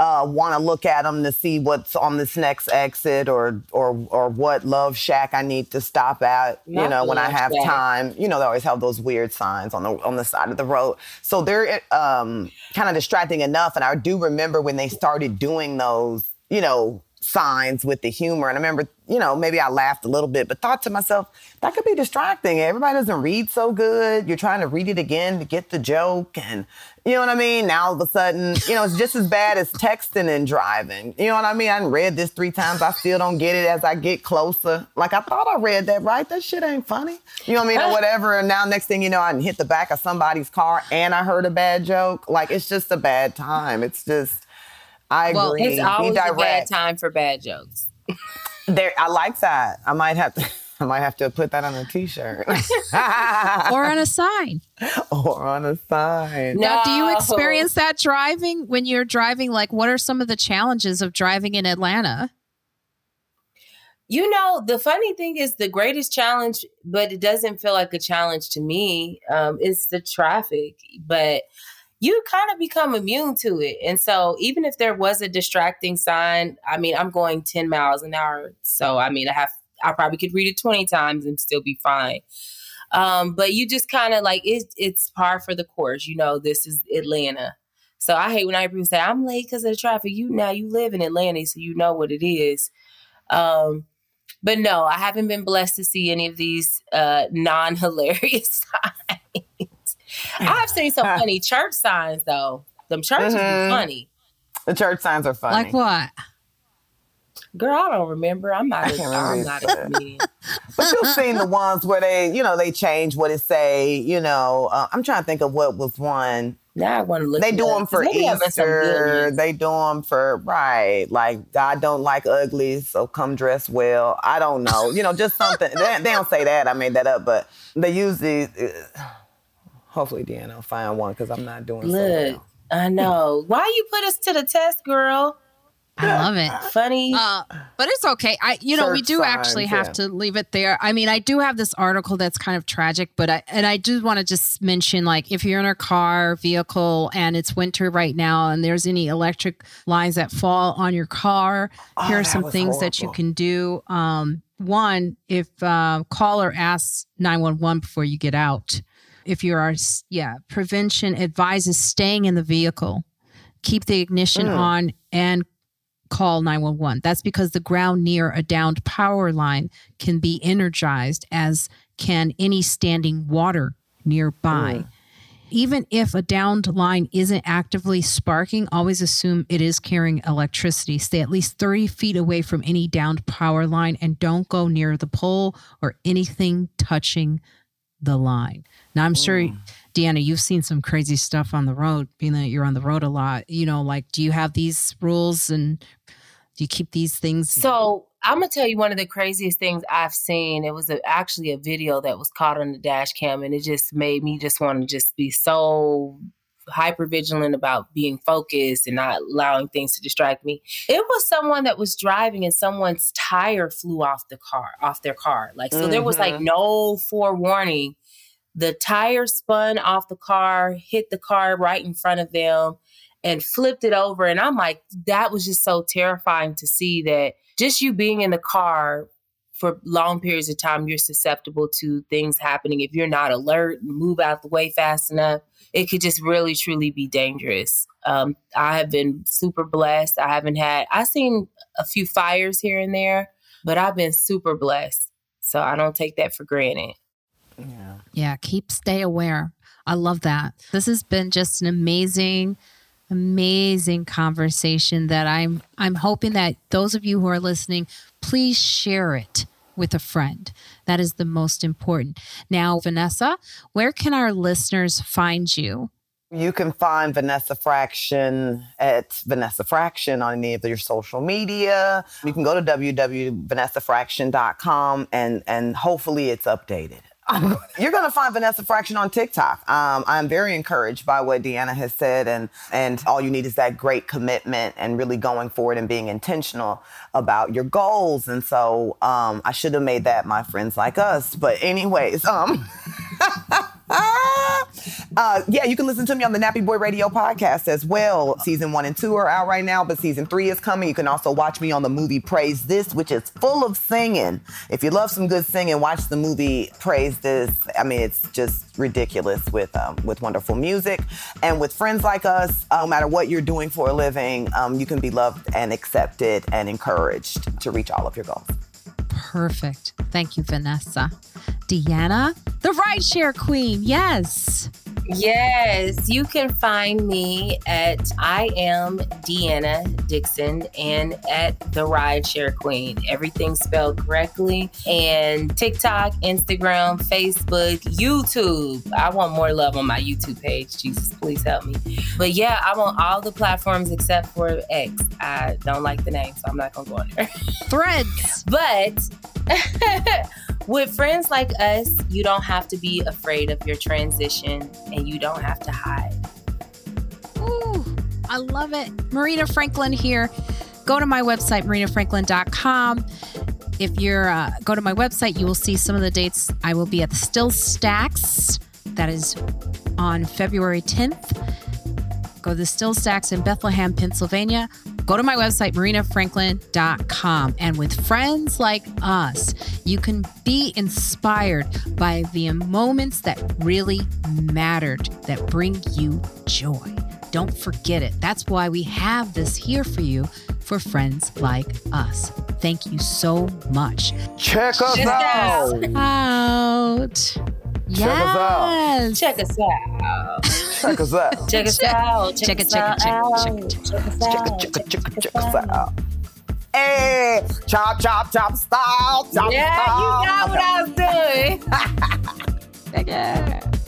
uh, want to look at them to see what's on this next exit or or or what love shack I need to stop at. Not you know, when I have shack. time. You know, they always have those weird signs on the on the side of the road. So they're um, kind of distracting enough. And I do remember when they started doing those. You know, signs with the humor. And I remember, you know, maybe I laughed a little bit, but thought to myself, that could be distracting. Everybody doesn't read so good. You're trying to read it again to get the joke. And you know what I mean? Now all of a sudden, you know, it's just as bad as texting and driving. You know what I mean? I read this three times. I still don't get it as I get closer. Like I thought I read that right. That shit ain't funny. You know what I mean? or whatever. And now next thing you know, I hit the back of somebody's car and I heard a bad joke. Like it's just a bad time. It's just I well, agree.
It's always a bad time for bad jokes.
there, I like that. I might have to. I might have to put that on a T-shirt
or on a sign.
Or on a sign.
No. Now, do you experience that driving when you're driving? Like, what are some of the challenges of driving in Atlanta?
You know, the funny thing is the greatest challenge, but it doesn't feel like a challenge to me. Um, is the traffic, but you kind of become immune to it. And so even if there was a distracting sign, I mean, I'm going 10 miles an hour. So I mean, I have I probably could read it 20 times and still be fine. Um, but you just kind of like it, it's par for the course. You know, this is Atlanta. So I hate when I people say I'm late because of the traffic. You now you live in Atlanta, so you know what it is. Um, but no, I haven't been blessed to see any of these uh, non hilarious signs. I've seen some funny church signs though. Them churches mm-hmm. funny.
The church signs are funny.
Like what?
Girl, I don't remember. I'm not. A, I'm not a comedian.
but you've seen the ones where they, you know, they change what it say. You know, uh, I'm trying to think of what was one.
Now I want to look.
They do them for Easter. They do them for right, like God don't like ugly, so come dress well. I don't know, you know, just something. they, they, don't say that. I made that up, but they usually. Uh, Hopefully, Deanna will find one because I'm not doing Look, so well.
I know. Why you put us to the test, girl?
I love it.
Funny.
Uh, but it's okay. I you know, Church we do signs, actually have yeah. to leave it there. I mean, I do have this article that's kind of tragic, but I and I do want to just mention like if you're in a car, vehicle and it's winter right now and there's any electric lines that fall on your car, oh, here are some things horrible. that you can do. Um, one, if uh, caller asks 911 before you get out, if you are, yeah, prevention advises staying in the vehicle, keep the ignition mm. on, and call 911. That's because the ground near a downed power line can be energized, as can any standing water nearby. Mm. Even if a downed line isn't actively sparking, always assume it is carrying electricity. Stay at least 30 feet away from any downed power line and don't go near the pole or anything touching the line. Now, I'm sure, mm. Deanna, you've seen some crazy stuff on the road, being that you're on the road a lot. You know, like, do you have these rules and do you keep these things?
So, I'm gonna tell you one of the craziest things I've seen. It was a, actually a video that was caught on the dash cam, and it just made me just want to just be so hyper vigilant about being focused and not allowing things to distract me. It was someone that was driving and someone's tire flew off the car, off their car. Like so mm-hmm. there was like mm-hmm. no forewarning the tire spun off the car, hit the car right in front of them, and flipped it over. And I'm like, that was just so terrifying to see that just you being in the car for long periods of time, you're susceptible to things happening. If you're not alert, and move out the way fast enough, it could just really, truly be dangerous. Um, I have been super blessed. I haven't had, I've seen a few fires here and there, but I've been super blessed. So I don't take that for granted.
Yeah. Yeah. Keep stay aware. I love that. This has been just an amazing amazing conversation that I'm I'm hoping that those of you who are listening please share it with a friend. That is the most important. Now, Vanessa, where can our listeners find you?
You can find Vanessa Fraction at Vanessa Fraction on any of your social media. You can go to www.vanessafraction.com and, and hopefully it's updated. You're going to find Vanessa Fraction on TikTok. Um, I'm very encouraged by what Deanna has said, and and all you need is that great commitment and really going forward and being intentional about your goals. And so um, I should have made that my friends like us. But anyways, um. uh, yeah, you can listen to me on the Nappy Boy Radio podcast as well. Season one and two are out right now, but season three is coming. You can also watch me on the movie Praise This, which is full of singing. If you love some good singing, watch the movie Praise This. I mean, it's just ridiculous with um, with wonderful music and with friends like us. Uh, no matter what you're doing for a living, um, you can be loved and accepted and encouraged to reach all of your goals.
Perfect. Thank you, Vanessa. Deanna, the rideshare queen. Yes.
Yes, you can find me at I am Deanna Dixon and at the Rideshare Queen. Everything spelled correctly. And TikTok, Instagram, Facebook, YouTube. I want more love on my YouTube page. Jesus, please help me. But yeah, I'm on all the platforms except for X. I don't like the name, so I'm not gonna go on there.
Threads.
but with friends like us, you don't have to be afraid of your transition and you don't have to hide.
Ooh, I love it. Marina Franklin here. Go to my website, marinafranklin.com. If you're uh, go to my website, you will see some of the dates. I will be at the SteelStacks. That is on February 10th. Go to the SteelStacks in Bethlehem, Pennsylvania go to my website, marinafranklin.com. And with friends like us, you can be inspired by the moments that really mattered, that bring you joy. Don't forget it. That's why we have this here for you for friends like us. Thank you so much.
Check us
Check
out.
Out.
Check us out.
Yes.
Check us out.
Check us out.
Check us out.
Check it, check it, check it, check it,
Check us
Check
out.
it, check it, check it, check us out. Hey, chop, chop, chop, style, chop,
Yeah,
style.
you got what I was doing.
check it.